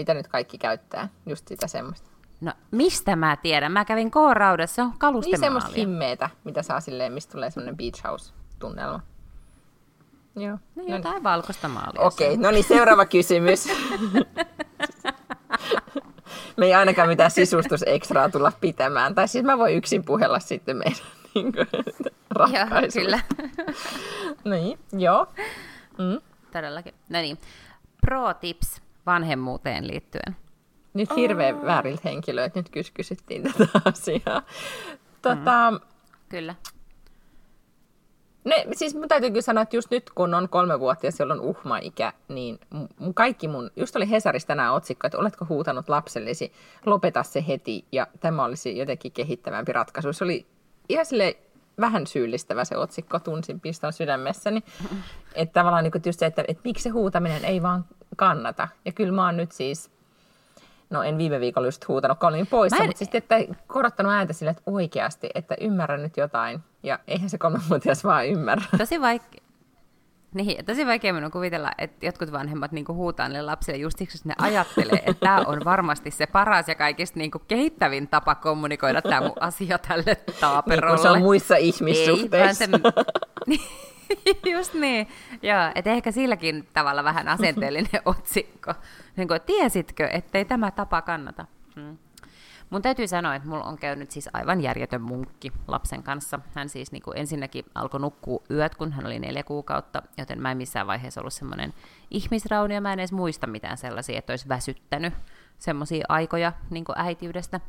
Mitä nyt kaikki käyttää? Just sitä semmoista. No mistä mä tiedän? Mä kävin K-raudassa, se on Niin kalustemaalia. semmoista himmeetä, mitä saa silleen, mistä tulee semmoinen beach house-tunnelma. Joo. No niin. jotain valkoista maalia. Okei, no niin seuraava [laughs] kysymys. Me ei ainakaan mitään sisustusekstraa tulla pitämään. Tai siis mä voin yksin puhella sitten meidän niin kuin, Joo, kyllä. Niin, joo. Todellakin. No niin. Pro tips vanhemmuuteen liittyen. Nyt hirveän vääriltä henkilöiltä nyt kys- kysyttiin tätä [laughs] asiaa. Tota, mm. Kyllä. Ne, siis mun täytyy kyllä sanoa, että just nyt kun on kolme vuotta ja siellä on uhma-ikä, niin mun, kaikki mun, just oli Hesarissa tänään otsikko, että oletko huutanut lapsellesi, lopeta se heti ja tämä olisi jotenkin kehittävämpi ratkaisu. Se oli ihan sille vähän syyllistävä se otsikko, tunsin piston sydämessäni. Että tavallaan niin just se, että, että miksi se huutaminen ei vaan kannata. Ja kyllä mä oon nyt siis, no en viime viikolla just huutanut, kun olin poissa, en- mutta siis että korottanut ääntä sille, että oikeasti, että ymmärrän nyt jotain. Ja eihän se kolmevuotias vaan ymmärrä. Tosi vaikea. Niin, tosi vaikea minun kuvitella, että jotkut vanhemmat niin huutaa niille lapsille just siksi, että ne ajattelee, että tämä on varmasti se paras ja kaikista niin kehittävin tapa kommunikoida tämä mun asia tälle Niin taaperolle. se on muissa Ei, ihmissuhteissa. se... [laughs] Just niin. Joo, et ehkä silläkin tavalla vähän asenteellinen otsikko. Niin kuin, tiesitkö, ettei tämä tapa kannata? Hmm. Mun täytyy sanoa, että mulla on käynyt siis aivan järjetön munkki lapsen kanssa. Hän siis niin kuin ensinnäkin alkoi nukkua yöt, kun hän oli neljä kuukautta, joten mä en missään vaiheessa ollut semmoinen ihmisrauni, ja mä en edes muista mitään sellaisia, että olisi väsyttänyt semmoisia aikoja niin kuin äitiydestä.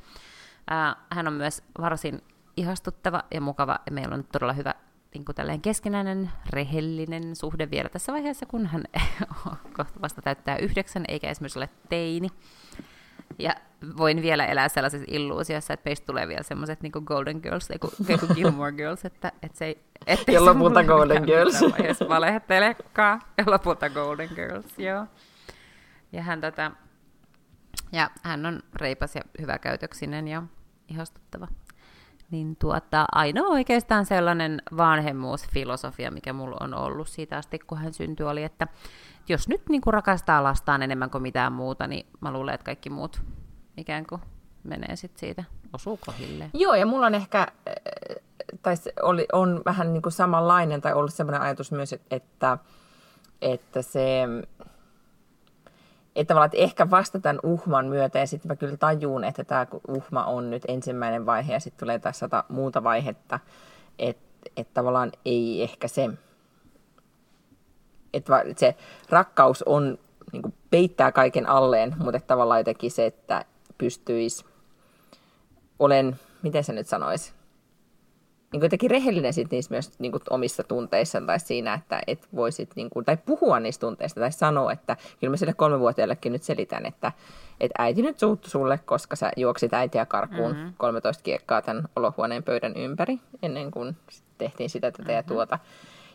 Hän on myös varsin ihastuttava ja mukava, ja meillä on todella hyvä niin kuin tällainen keskinäinen, rehellinen suhde vielä tässä vaiheessa, kun hän [laughs] kohta vasta täyttää yhdeksän, eikä esimerkiksi ole teini. Ja voin vielä elää sellaisessa illuusiossa, että meistä tulee vielä semmoiset niin Golden Girls, ei kuin Gilmore Girls, että, että se ei... Ettei ja lopulta Golden Girls. valehtelekaan. Ja lopulta Golden Girls, joo. Ja hän, tota, ja hän on reipas ja hyväkäytöksinen ja ihastuttava. Niin tuota, ainoa oikeastaan sellainen vanhemmuusfilosofia, mikä mulla on ollut siitä asti, kun hän syntyi, oli, että jos nyt niin kuin rakastaa lastaan enemmän kuin mitään muuta, niin mä luulen, että kaikki muut ikään kuin menee sit siitä, osuu kohille. Joo, ja mulla on ehkä, tai oli, on vähän niin kuin samanlainen, tai ollut sellainen ajatus myös, että, että se, että että ehkä vasta tämän uhman myötä, ja sitten mä kyllä tajuun, että tämä uhma on nyt ensimmäinen vaihe, ja sitten tulee tässä sata muuta vaihetta, että, että tavallaan ei ehkä se, että se rakkaus on, niin kuin peittää kaiken alleen, mutta että tavallaan jotenkin se, että pystyisi, olen, miten se nyt sanoisi, niin jotenkin rehellinen sit niissä myös niin kuin omissa tunteissa tai siinä, että et voisit, niin kuin, tai puhua niistä tunteista tai sanoa, että kyllä mä sille kolmevuotiaallekin nyt selitän, että, että äiti nyt suuttu sulle, koska sä juoksit äitiä karkuun mm-hmm. 13 kiekkaa tämän olohuoneen pöydän ympäri ennen kuin tehtiin sitä tätä mm-hmm. ja tuota.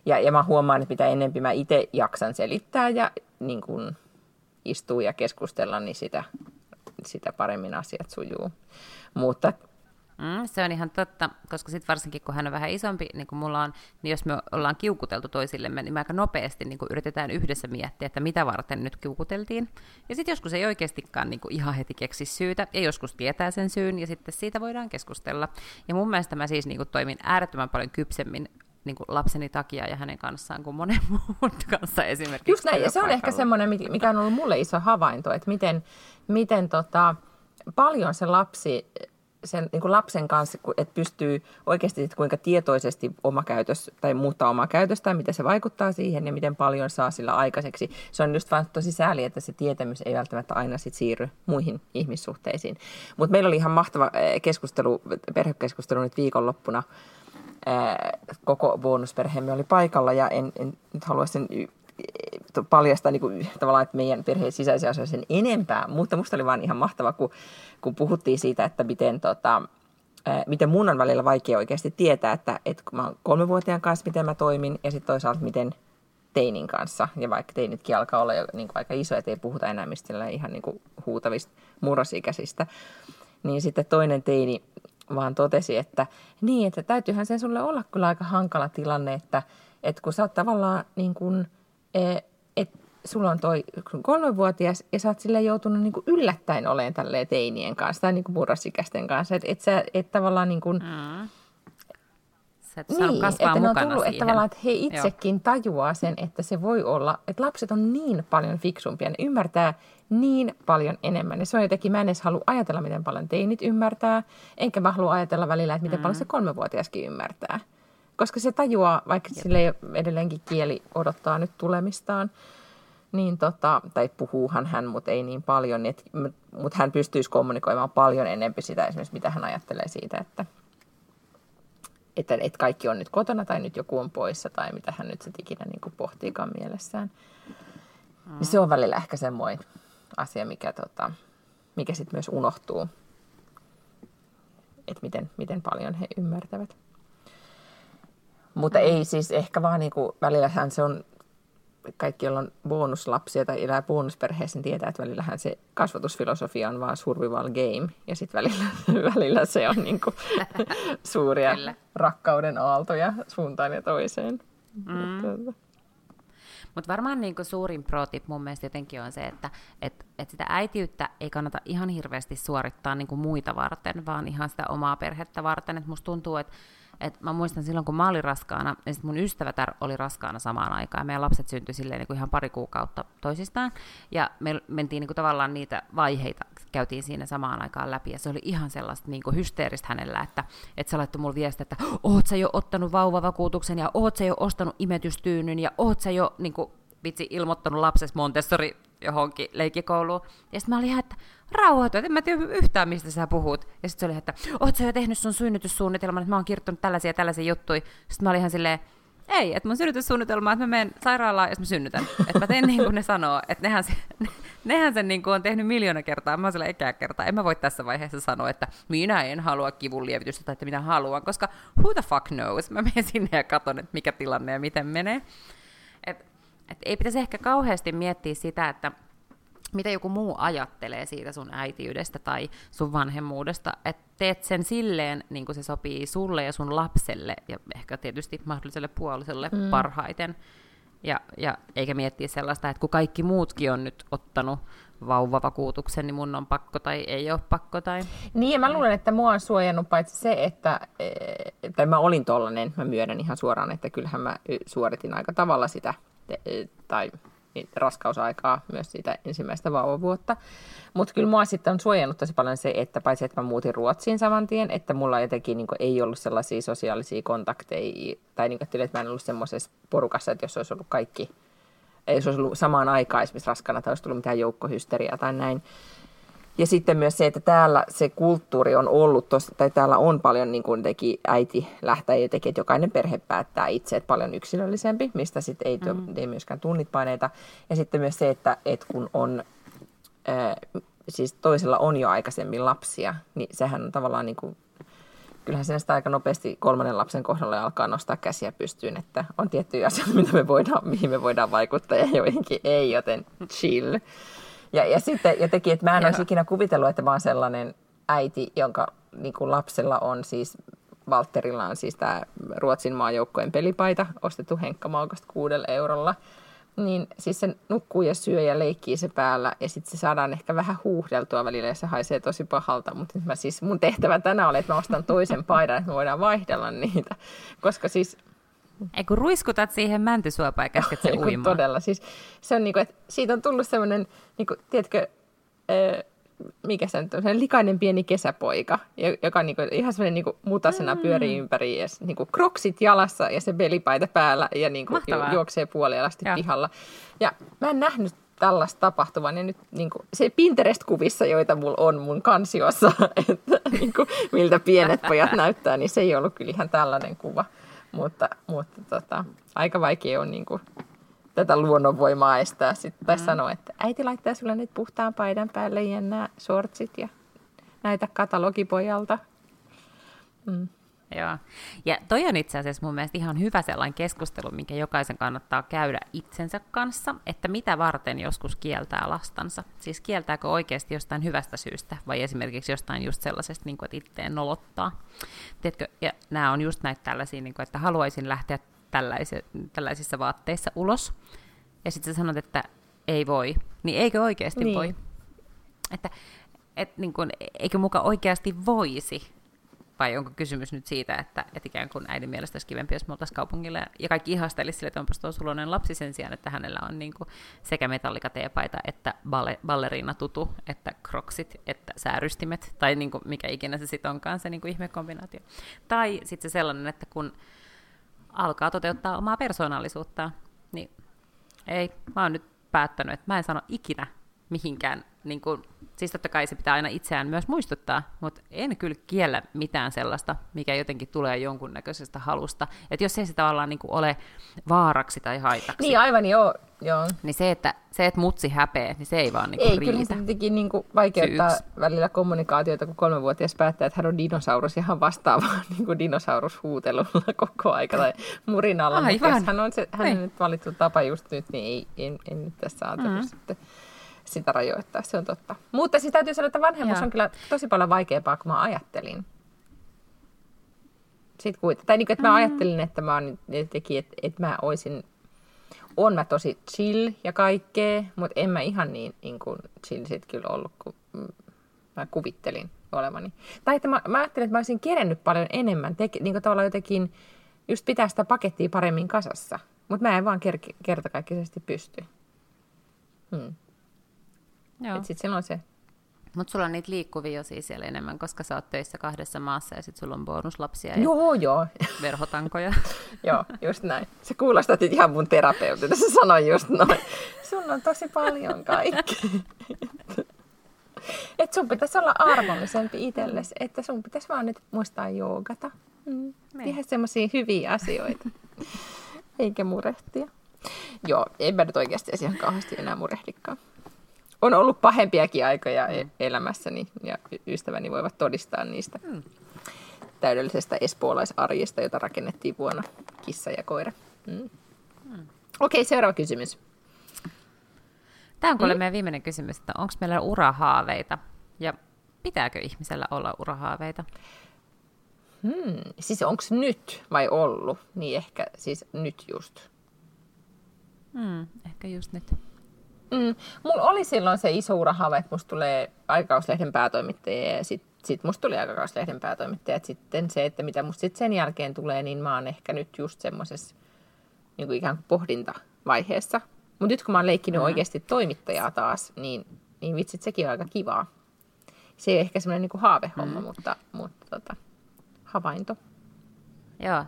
Ja, ja mä huomaan, että mitä enemmän mä itse jaksan selittää ja niin kuin istuu ja keskustella, niin sitä, sitä paremmin asiat sujuu. Mutta Mm, se on ihan totta, koska sitten varsinkin kun hän on vähän isompi, niin kuin mulla on, niin jos me ollaan kiukuteltu toisillemme, niin me aika nopeasti niin kuin yritetään yhdessä miettiä, että mitä varten nyt kiukuteltiin. Ja sitten joskus ei oikeastikaan niin kuin ihan heti keksi syytä, ja joskus tietää sen syyn, ja sitten siitä voidaan keskustella. Ja mun mielestä mä siis niin kuin toimin äärettömän paljon kypsemmin niin kuin lapseni takia ja hänen kanssaan kuin monen [laughs] muun kanssa esimerkiksi. Just näin, ja se on ehkä semmoinen, mikä on ollut mulle iso havainto, että miten, miten tota, paljon se lapsi sen niin kuin lapsen kanssa, että pystyy oikeasti, että kuinka tietoisesti oma käytös tai muuttaa omaa käytöstä, mitä se vaikuttaa siihen ja miten paljon saa sillä aikaiseksi. Se on just vaan tosi sääli, että se tietämys ei välttämättä aina sit siirry muihin ihmissuhteisiin. Mutta meillä oli ihan mahtava eh, keskustelu, perhekeskustelu nyt viikonloppuna. Eh, koko bonusperheemme oli paikalla ja en, en nyt halua sen paljastaa niin kuin, tavallaan, että meidän perheen sisäisiä asioita sen enempää, mutta musta oli vaan ihan mahtava, kun, kun puhuttiin siitä, että miten, tota, miten mun on välillä vaikea oikeasti tietää, että, että kun mä oon kolmevuotiaan kanssa, miten mä toimin, ja sitten toisaalta miten teinin kanssa, ja vaikka teinitkin alkaa olla jo niin kuin aika iso, että ei puhuta enää mistä ihan niin kuin huutavista murrosikäisistä, niin sitten toinen teini vaan totesi, että niin, että täytyyhän sen sulle olla kyllä aika hankala tilanne, että, että kun sä oot tavallaan niin kuin – että sulla on toi kolmevuotias ja sä oot sille joutunut niinku yllättäen olemaan tälleen teinien kanssa tai niinku murrosikäisten kanssa. Että et sä et tavallaan niin kuin, mm. Sä et niin, kasvaa että ne on tullut, että tavallaan, että he itsekin Joo. tajuaa sen, että se voi olla, että lapset on niin paljon fiksumpia, ne ymmärtää niin paljon enemmän. Ja se on jotenkin, mä en edes halua ajatella, miten paljon teinit ymmärtää, enkä mä halua ajatella välillä, että miten mm. paljon se kolmevuotiaskin ymmärtää koska se tajuaa, vaikka Jep. sille edelleenkin kieli odottaa nyt tulemistaan, niin tota, tai puhuuhan hän, mutta ei niin paljon, niin mutta hän pystyisi kommunikoimaan paljon enemmän sitä esimerkiksi, mitä hän ajattelee siitä, että, että, että kaikki on nyt kotona tai nyt joku on poissa tai mitä hän nyt se ikinä niin pohtiikaan mielessään. Mm. Niin se on välillä ehkä semmoinen asia, mikä, tota, mikä sitten myös unohtuu, että miten, miten paljon he ymmärtävät. Mutta ei siis ehkä vaan niinku, välillähän se on, kaikki joilla on bonuslapsia tai elää bonusperheessä, niin tietää, että välillähän se kasvatusfilosofia on vaan survival game. Ja sitten välillä, [laughs] välillä se on niinku [laughs] suuria Kyllä. rakkauden aaltoja suuntaan ja toiseen. Mm. Mutta varmaan niinku suurin pro-tip mun mielestä jotenkin on se, että et, et sitä äitiyttä ei kannata ihan hirveästi suorittaa niinku muita varten, vaan ihan sitä omaa perhettä varten. Et musta tuntuu, että et mä muistan silloin, kun mä olin raskaana, ja sitten mun ystävätär oli raskaana samaan aikaan, ja meidän lapset syntyi silleen niin kuin ihan pari kuukautta toisistaan, ja me mentiin niin kuin tavallaan niitä vaiheita, käytiin siinä samaan aikaan läpi, ja se oli ihan sellaista niin kuin hysteeristä hänellä, että, että sä laittoi mulle viestiä, että oot sä jo ottanut vauvavakuutuksen, ja oot sä jo ostanut imetystyynyn, ja oot sä jo niin kuin, vitsi ilmoittanut lapses Montessori johonkin leikkikouluun. Ja sitten mä olin ihan, että rauhoitu, että en mä tiedä yhtään, mistä sä puhut. Ja sitten se oli, että oot sä jo tehnyt sun synnytyssuunnitelman, että mä oon kirjoittanut tällaisia tällaisia juttuja. Sitten mä olin ihan silleen, Ei, että mun synnytyssuunnitelma, että mä menen sairaalaan ja mä synnytän. Että mä teen niin kuin ne sanoo, että nehän, se, [laughs] nehän sen niin kuin on tehnyt miljoona kertaa, mä oon siellä ekää kertaa. En mä voi tässä vaiheessa sanoa, että minä en halua kivun lievitystä tai että minä haluan, koska who the fuck knows? Mä menen sinne ja katson, että mikä tilanne ja miten menee. Et, ei pitäisi ehkä kauheasti miettiä sitä, että mitä joku muu ajattelee siitä sun äitiydestä tai sun vanhemmuudesta, että teet sen silleen, niin kuin se sopii sulle ja sun lapselle, ja ehkä tietysti mahdolliselle puolisolle mm. parhaiten. Ja, ja eikä miettiä sellaista, että kun kaikki muutkin on nyt ottanut vauvavakuutuksen, niin mun on pakko tai ei ole pakko. Tai... Niin, ja mä luulen, että mua on suojannut paitsi se, että, e, tai mä olin tollanen, mä myönnän ihan suoraan, että kyllähän mä suoritin aika tavalla sitä, tai niin raskausaikaa myös siitä ensimmäistä vauvavuotta. Mutta kyllä mua sitten on suojannut tosi paljon se, että paitsi että mä muutin Ruotsiin saman tien, että mulla jotenkin niin ei ollut sellaisia sosiaalisia kontakteja, tai niin kuin, että mä en ollut semmoisessa porukassa, että jos olisi ollut kaikki, ei olisi ollut samaan aikaan esimerkiksi raskana tai olisi tullut mitään joukkohysteriaa tai näin, ja sitten myös se, että täällä se kulttuuri on ollut, tos, tai täällä on paljon niin kuin teki äiti lähtee ja teki, että jokainen perhe päättää itse, että paljon yksilöllisempi, mistä sitten ei, mm. ei myöskään tunnitpaineita. Ja sitten myös se, että, että kun on, äh, siis toisella on jo aikaisemmin lapsia, niin sehän on tavallaan niin kuin, kyllähän sen sitä aika nopeasti kolmannen lapsen kohdalla alkaa nostaa käsiä pystyyn, että on tiettyjä asioita, mitä me voidaan, mihin me voidaan vaikuttaa ja joihinkin ei, joten chill. Ja, ja sitten jotenkin, että mä en olisi ikinä kuvitellut, että mä oon sellainen äiti, jonka niin kuin lapsella on siis, Valterilla on siis tämä Ruotsin maajoukkojen pelipaita, ostettu Henkka Maukasta kuudella eurolla. Niin siis se nukkuu ja syö ja leikkii se päällä ja sitten se saadaan ehkä vähän huuhdeltua välillä ja se haisee tosi pahalta. Mutta mä siis, mun tehtävä tänään oli, että mä ostan toisen paidan, että me voidaan vaihdella niitä. Koska siis ei kun ruiskutat siihen mäntysuopaan ja käsket sen uimaan. Todella. Siis se on niinku, että siitä on tullut semmoinen, niinku, tiedätkö, äh, mikä se on, semmoinen likainen pieni kesäpoika, joka niinku, ihan semmoinen niinku, mutasena mm. pyörii ympäri ja niinku, kroksit jalassa ja se belipaita päällä ja niinku, ju, juoksee puolialasti ja. pihalla. Ja mä en nähnyt tällaista tapahtuvan. Ja nyt niin kuin, se Pinterest-kuvissa, joita mulla on mun kansiossa, [laughs] että niin kuin, miltä pienet pojat [laughs] näyttää, niin se ei ollut kyllä ihan tällainen kuva mutta, mutta tota, aika vaikea on niin kuin, tätä luonnonvoimaa estää sitten, tai mm. sanoa, että äiti laittaa sulle nyt puhtaan paidan päälle ja nämä shortsit ja näitä katalogipojalta. Mm. Joo. Ja toi on itse asiassa mun mielestä ihan hyvä sellainen keskustelu, minkä jokaisen kannattaa käydä itsensä kanssa, että mitä varten joskus kieltää lastansa. Siis kieltääkö oikeasti jostain hyvästä syystä vai esimerkiksi jostain just sellaisesta, niin kuin, että itteen nolottaa. Tiedätkö, ja nämä on just näitä tällaisia, niin kuin, että haluaisin lähteä tällaisissa vaatteissa ulos. Ja sitten sä sanot, että ei voi. Niin eikö oikeasti niin. voi? Että et, niin kuin, eikö muka oikeasti voisi? Vai onko kysymys nyt siitä, että, että ikään kuin äidin mielestä olisi kivempi, jos me oltaisiin kaupungille, ja kaikki ihastelisi sille, että onpas tuo lapsi sen sijaan, että hänellä on niin kuin sekä metallikateepaita, että balle, ballerina tutu, että kroksit, että säärystimet, tai niin kuin mikä ikinä se sitten onkaan, se niin kuin ihmekombinaatio. Tai sitten se sellainen, että kun alkaa toteuttaa omaa persoonallisuuttaan, niin ei, mä oon nyt päättänyt, että mä en sano ikinä mihinkään niin kuin, siis totta kai se pitää aina itseään myös muistuttaa, mutta en kyllä kiellä mitään sellaista, mikä jotenkin tulee jonkunnäköisestä halusta. Että jos ei se tavallaan niin kuin ole vaaraksi tai haitaksi. Niin aivan, joo. joo. Niin se, että, se, että mutsi häpeä, niin se ei vaan niin kuin ei, riitä. Ei, kyllä se niin kuin vaikeuttaa välillä kommunikaatiota, kun kolmevuotias päättää, että hän on dinosaurus ja hän vastaa vaan [laughs] niin kuin dinosaurushuutelulla koko aika tai murinalla. Aivan. Mutta jos hän on se, hänen nyt valittu tapa just nyt, niin ei, en, en nyt tässä ajatellut mm. sitten sitä rajoittaa, se on totta. Mutta siis täytyy sanoa, että vanhemmuus Joo. on kyllä tosi paljon vaikeampaa kuin mä ajattelin. Sitten kuit- tai niin kuin, että mä mm. ajattelin, että mä teki, että, että mä oisin, on mä tosi chill ja kaikkea, mutta en mä ihan niin, niin kuin chill sit kyllä ollut, kuin mä kuvittelin olevani. Tai että mä, mä ajattelin, että mä olisin kerennyt paljon enemmän, teke, niin kuin tavallaan jotenkin just pitää sitä pakettia paremmin kasassa. Mutta mä en vaan ker- kertakaikkisesti pysty. Hmm. Joo. Sitten silloin se. Mutta sulla on niitä liikkuvia jo siis siellä enemmän, koska sä oot töissä kahdessa maassa ja sitten sulla on bonuslapsia ja joo, joo. [laughs] verhotankoja. joo, just näin. Se kuulostaa ihan mun terapeutilta, se sanoi just noin. Sun on tosi paljon kaikki. [laughs] että sun pitäisi olla armollisempi itsellesi, että sun pitäisi vaan nyt muistaa joogata. Mm. Tehdä semmoisia hyviä asioita. [laughs] eikä murehtia. Joo, en mä nyt oikeasti ihan kauheasti enää murehdikaan. On ollut pahempiakin aikoja mm. elämässäni ja ystäväni voivat todistaa niistä mm. täydellisestä espoolaisarjesta, jota rakennettiin vuonna Kissa ja koira. Mm. Mm. Okei, seuraava kysymys. Tämä on kuule mm. meidän viimeinen kysymys, että onko meillä urahaaveita ja pitääkö ihmisellä olla urahaaveita? Hmm, siis onko nyt vai ollut? Niin ehkä siis nyt just. Hmm, ehkä just nyt. Mm. Mulla oli silloin se iso urahaave, että musta tulee aikakauslehden päätoimittaja ja sitten sit musta tuli aikakauslehden päätoimittaja. Et sitten se, että mitä musta sit sen jälkeen tulee, niin mä oon ehkä nyt just semmoisessa niin kuin ikään kuin pohdintavaiheessa. Mutta nyt kun mä oon leikkinyt mm. oikeasti toimittajaa taas, niin, niin vitsit, sekin on aika kivaa. Se ei ole ehkä semmoinen niin haavehomma, mm. mutta, mutta tota, havainto. Joo.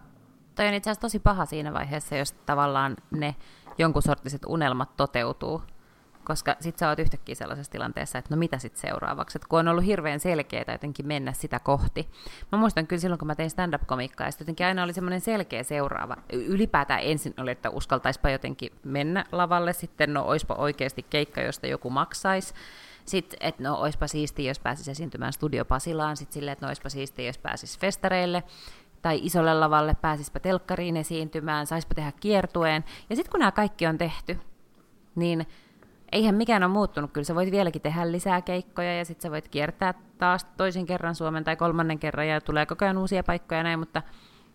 Toi on itse asiassa tosi paha siinä vaiheessa, jos tavallaan ne jonkun sortiset unelmat toteutuu. Koska sit sä oot yhtäkkiä sellaisessa tilanteessa, että no mitä sitten seuraavaksi. Et kun on ollut hirveän selkeää jotenkin mennä sitä kohti. Mä muistan kyllä silloin, kun mä tein stand-up-komikkaa, ja jotenkin aina oli semmoinen selkeä seuraava. Ylipäätään ensin oli, että uskaltaispa jotenkin mennä lavalle, sitten no oispa oikeasti keikka, josta joku maksaisi. Sitten, että no oispa siistiä, jos pääsisi esiintymään Studio Pasilaan, sitten silleen, että no oispa siistiä, jos pääsisi festareille tai isolle lavalle, pääsisipä telkkariin esiintymään, saispa tehdä kiertueen. Ja sitten kun nämä kaikki on tehty, niin eihän mikään ole muuttunut. Kyllä sä voit vieläkin tehdä lisää keikkoja ja sitten sä voit kiertää taas toisen kerran Suomen tai kolmannen kerran ja tulee koko ajan uusia paikkoja näin, mutta,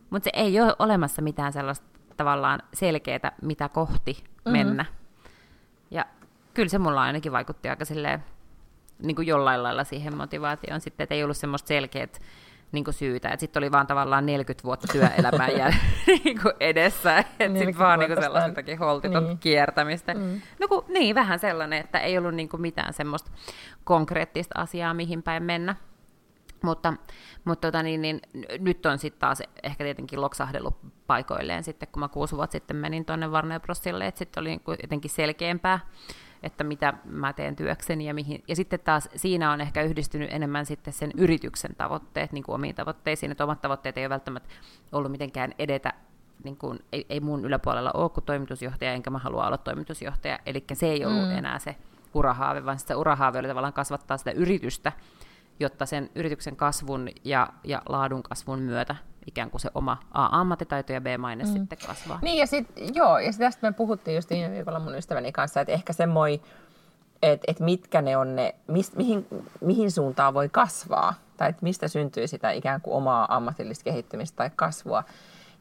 mutta se ei ole olemassa mitään sellaista tavallaan selkeää, mitä kohti mm-hmm. mennä. Ja kyllä se mulla ainakin vaikutti aika silleen, niin kuin jollain lailla siihen motivaatioon sitten, että ei ollut semmoista selkeät niin kuin syytä. Sitten oli vaan tavallaan 40 vuotta työelämää [laughs] ja [laughs] niin kuin edessä, että sitten vaan niin kuin sellaistakin holtiton niin. kiertämistä. Mm. No kun, niin, vähän sellainen, että ei ollut niin kuin mitään semmoista konkreettista asiaa, mihin päin mennä. Mutta, mutta tota, niin, niin, nyt on sitten taas ehkä tietenkin loksahdellut paikoilleen sitten, kun mä kuusi vuotta sitten menin tuonne Warner Brosille, että sitten oli niin kuin jotenkin selkeämpää että mitä mä teen työkseni ja mihin. Ja sitten taas siinä on ehkä yhdistynyt enemmän sitten sen yrityksen tavoitteet niin kuin omiin tavoitteisiin, että omat tavoitteet ei ole välttämättä ollut mitenkään edetä niin kuin, ei, ei mun yläpuolella ole kuin toimitusjohtaja, enkä mä halua olla toimitusjohtaja. Eli se ei ollut mm. enää se urahaave, vaan se urahaave oli tavallaan kasvattaa sitä yritystä, jotta sen yrityksen kasvun ja, ja laadun kasvun myötä ikään kuin se oma A, ammattitaito ja B-maine mm. sitten kasvaa. Niin ja sitten joo, ja sit tästä me puhuttiin just viime viikolla mun ystäväni kanssa, että ehkä semmoinen, että et mitkä ne on ne, mis, mihin, mihin suuntaan voi kasvaa, tai että mistä syntyy sitä ikään kuin omaa ammatillista kehittymistä tai kasvua.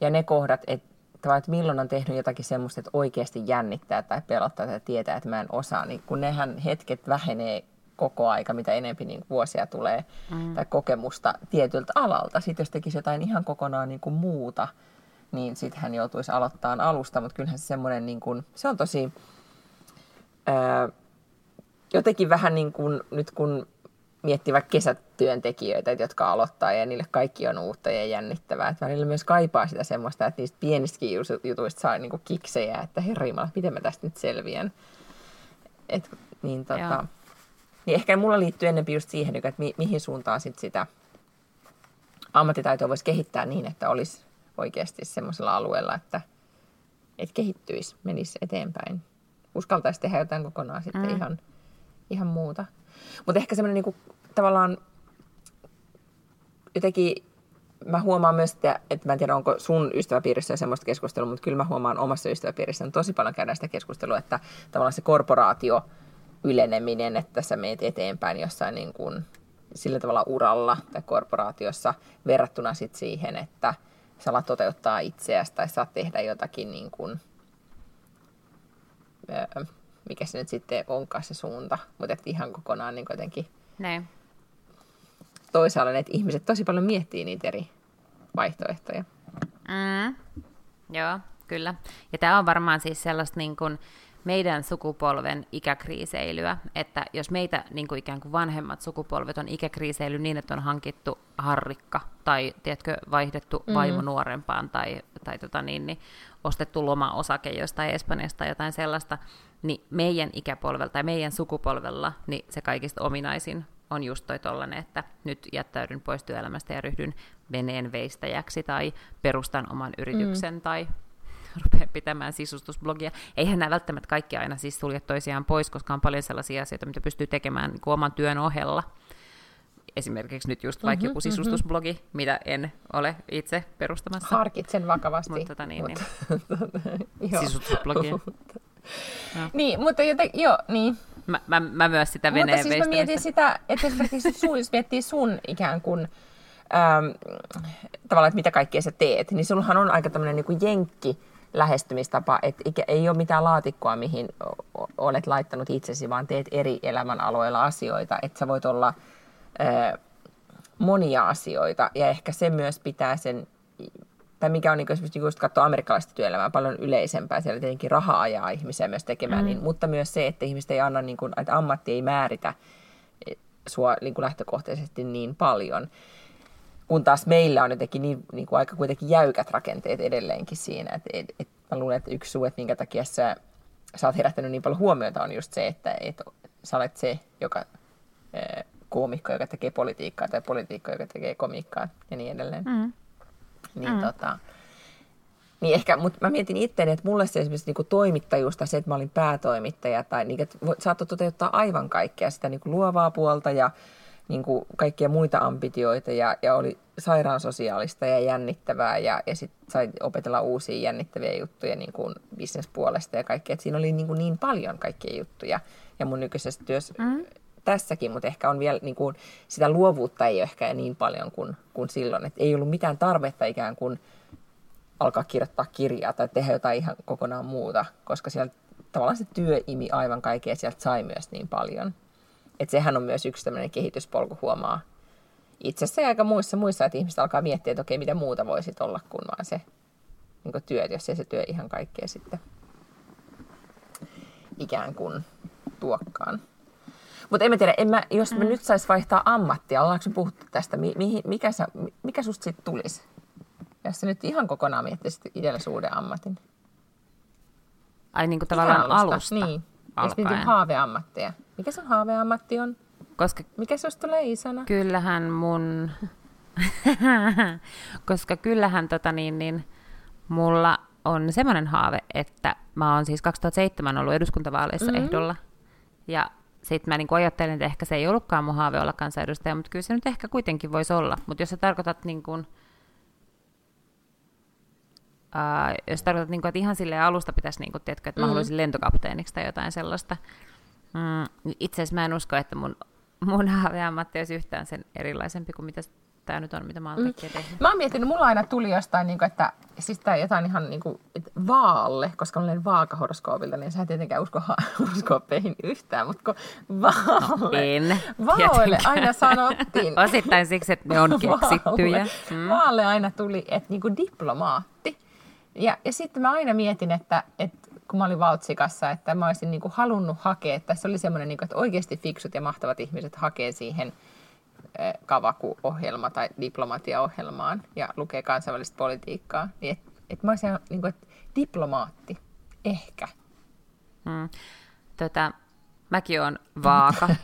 Ja ne kohdat, että että milloin on tehnyt jotakin semmoista, että oikeasti jännittää tai pelottaa tai tietää, että mä en osaa, niin kun nehän hetket vähenee koko aika, mitä enempi niin vuosia tulee mm. tai kokemusta tietyltä alalta. Sitten jos tekisi jotain ihan kokonaan niin kuin muuta, niin sitten hän joutuisi aloittamaan alusta, mutta kyllähän se semmoinen, niin kuin, se on tosi ää, jotenkin vähän niin kuin nyt kun miettii vaikka kesätyöntekijöitä, jotka aloittaa ja niille kaikki on uutta ja jännittävää. Että välillä myös kaipaa sitä semmoista, että niistä pienistäkin jutuista saa niin kuin kiksejä, että herra miten mä tästä nyt selviän. Et, niin tota, niin ehkä mulla liittyy enemmän just siihen, että mi- mihin suuntaan sit sitä ammattitaitoa voisi kehittää niin, että olisi oikeasti semmoisella alueella, että, että kehittyisi, menisi eteenpäin. Uskaltaisi tehdä jotain kokonaan sitten mm. ihan, ihan muuta. Mutta ehkä semmoinen niinku, tavallaan jotenkin mä huomaan myös, että, että mä en tiedä, onko sun ystäväpiirissä semmoista keskustelua, mutta kyllä mä huomaan omassa ystäväpiirissä, että tosi paljon käydään sitä keskustelua, että tavallaan se korporaatio – yleneminen, että sä meet eteenpäin jossain niin kuin sillä tavalla uralla tai korporaatiossa verrattuna sit siihen, että sä alat toteuttaa itseäsi tai saat tehdä jotakin niin kuin, mikä se nyt sitten onkaan se suunta, mutta että ihan kokonaan niin jotenkin Näin. toisaalta, että ihmiset tosi paljon miettii niitä eri vaihtoehtoja. Mm. Joo, kyllä. Ja tämä on varmaan siis sellaista niin kuin, meidän sukupolven ikäkriiseilyä, että jos meitä niin kuin ikään kuin vanhemmat sukupolvet on ikäkriiseily niin, että on hankittu harrikka tai tiedätkö, vaihdettu mm. vaimo nuorempaan tai, tai tota niin, niin ostettu loma-osake jostain Espanjasta tai jotain sellaista, niin meidän ikäpolvelta tai meidän sukupolvella niin se kaikista ominaisin on just toi tollanen, että nyt jättäydyn pois työelämästä ja ryhdyn veneen veistäjäksi tai perustan oman yrityksen mm. tai rupeaa pitämään sisustusblogia. Eihän nämä välttämättä kaikki aina siis sulje toisiaan pois, koska on paljon sellaisia asioita, mitä pystyy tekemään niin kuin oman työn ohella. Esimerkiksi nyt just vaikka mm-hmm, joku sisustusblogi, mm-hmm. mitä en ole itse perustamassa. Harkitsen vakavasti. Mutta tota niin, niin. [laughs] sisustusblogia. [laughs] no. Niin, mutta joten, joo, niin. Mä, mä, mä myös sitä veneen Mutta siis mä mietin sitä, että esimerkiksi [laughs] sun, jos miettii sun ikään kuin, ähm, tavallaan, että mitä kaikkea sä teet, niin sullahan on aika tämmöinen niin jenkki lähestymistapa, että ei ole mitään laatikkoa, mihin olet laittanut itsesi, vaan teet eri elämänaloilla asioita, että sä voit olla äh, monia asioita, ja ehkä se myös pitää sen tai mikä on niin esimerkiksi just katsoa amerikkalaista työelämää paljon yleisempää, siellä tietenkin raha ajaa ihmisiä myös tekemään, mm. niin, mutta myös se, että ihmiset ei anna, niin kuin, että ammatti ei määritä eh, sua niin kuin lähtökohtaisesti niin paljon. Kun taas meillä on jotenkin niin, niin kuin aika kuitenkin jäykät rakenteet edelleenkin siinä. että et, et, mä luulen, että yksi suu, että minkä takia sä, sä oot herättänyt niin paljon huomiota, on just se, että et, sä olet se, joka eh, koomikko, joka tekee politiikkaa, tai politiikka, joka tekee komiikkaa ja niin edelleen. Mm. Niin, mm. tota, niin ehkä, mutta mä mietin itseäni, että mulle se esimerkiksi niin kuin toimittajuus se, että mä olin päätoimittaja, tai niin, että saattoi toteuttaa aivan kaikkea sitä niin kuin luovaa puolta ja niin kuin kaikkia muita ambitioita ja, ja oli sairaan sosiaalista ja jännittävää ja, ja sitten sai opetella uusia jännittäviä juttuja niin kuin bisnespuolesta ja kaikkea. Että siinä oli niin, kuin niin paljon kaikkia juttuja ja mun nykyisessä työssä mm tässäkin, mutta ehkä on vielä niin kuin, sitä luovuutta ei ole ehkä niin paljon kuin, kuin silloin. Et ei ollut mitään tarvetta ikään kuin alkaa kirjoittaa kirjaa tai tehdä jotain ihan kokonaan muuta, koska sieltä tavallaan se työ imi aivan kaikkea sieltä sai myös niin paljon. Et sehän on myös yksi tämmöinen kehityspolku huomaa itsessä ja aika muissa, muissa, että ihmiset alkaa miettiä, että okei, mitä muuta voisit olla kuin vaan se niin työ, jos ei se työ ihan kaikkea sitten ikään kuin tuokkaan. Mutta en mä tiedä, en mä, jos mä mm. nyt sais vaihtaa ammattia, ollaanko me puhuttu tästä, mi, mi, mikä, sä, mikä susta sitten tulisi? Jos sä nyt ihan kokonaan miettisit itsellesi uuden ammatin. Ai niin kuin tavallaan alusta. alusta. Niin. Jos mietin haaveammatteja. Mikä sun haaveammatti on? Koska, Mikä susta tulee isona? Kyllähän mun... [laughs] Koska kyllähän tota niin, niin, mulla on semmoinen haave, että mä oon siis 2007 ollut eduskuntavaaleissa mm-hmm. ehdolla. Ja sitten mä niin ajattelin, että ehkä se ei ollutkaan mun haave olla kansanedustaja, mutta kyllä se nyt ehkä kuitenkin voisi olla. Mutta jos sä tarkoitat niin kuin, Uh, jos tarkoitat, niin kuin, että ihan sille alusta pitäisi, niin kuin, tiedätkö, että mä mm. haluaisin lentokapteeniksi tai jotain sellaista. Mm, itse asiassa mä en usko, että mun, mun haaveammatti olisi yhtään sen erilaisempi kuin mitä tämä nyt on, mitä mä oon mm. tehnyt. Mä oon miettinyt, mulla aina tuli jostain, niin kuin, että siis tää jotain ihan niin kuin, että vaalle, koska olen vaakahoroskoopilta, niin sä et tietenkään usko [laughs] horoskoopeihin yhtään, mutta kun vaalle, en, vaalle aina sanottiin. Osittain siksi, että ne on [laughs] keksittyjä. Mm. Vaalle aina tuli, että niin kuin diplomaatti. Ja, ja sitten mä aina mietin, että, että kun mä olin Valtsikassa, että mä olisin niin kuin halunnut hakea, että se oli semmoinen, niin kuin, että oikeasti fiksut ja mahtavat ihmiset hakee siihen – kavaku-ohjelma tai diplomatiaohjelmaan ja lukee kansainvälistä politiikkaa, niin että et mä olisin niin kuin, että diplomaatti, ehkä. Hmm. Tota, mäkin on vaaka, [laughs]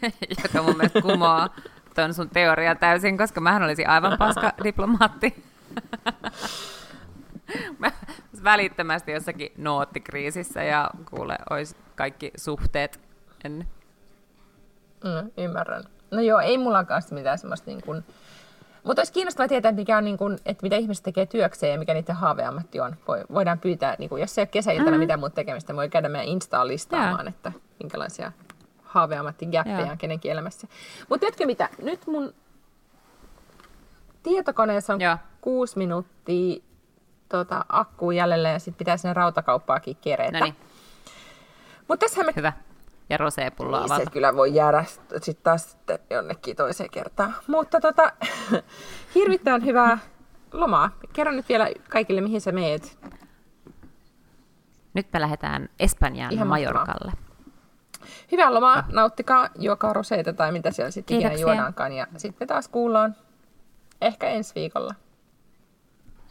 [laughs] joka mun mielestä kumoaa tuon sun teoria täysin, koska mähän olisin aivan paska diplomaatti. [laughs] mä välittömästi jossakin noottikriisissä ja kuule, olisi kaikki suhteet en. Mm, ymmärrän. No joo, ei mulla kanssa mitään semmoista niin kuin... Mutta olisi kiinnostavaa tietää, mikä on, niin kuin, että mitä ihmiset tekee työkseen ja mikä niiden haaveammatti on. voidaan pyytää, niin kuin, jos ei ole kesäiltana mm-hmm. mitään muuta tekemistä, voi käydä meidän Instaan listaamaan, yeah. että minkälaisia haaveammattigäppejä on kenenkin elämässä. Mutta tiedätkö mitä? Nyt mun tietokoneessa on yeah. kuusi minuuttia tota, akkuu jäljellä ja sitten pitää sinne rautakauppaakin kerätä. Noniin. Mutta tässähän me Hyvä ja roseepulloa niin, se kyllä voi jäädä sitten taas sitten jonnekin toiseen kertaan. Mutta tota, [laughs] hirvittävän hyvää lomaa. Kerro nyt vielä kaikille, mihin sä meet. Nyt me lähdetään Espanjaan Ihan Majorkalle. Hyvää lomaa, ah. nauttikaa, juokaa roseita tai mitä siellä sitten ikinä juodaankaan. Ja sitten taas kuullaan ehkä ensi viikolla.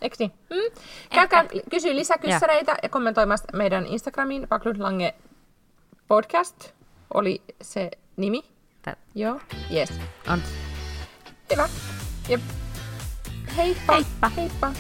Eikö niin? Hmm? Käykää kysyä lisäkyssäreitä ja, ja kommentoimasta meidän Instagramiin, Lange podcast oli se nimi. Tät. Joo, yes. On. Hyvä. Ja heippa. Heippa. heippa.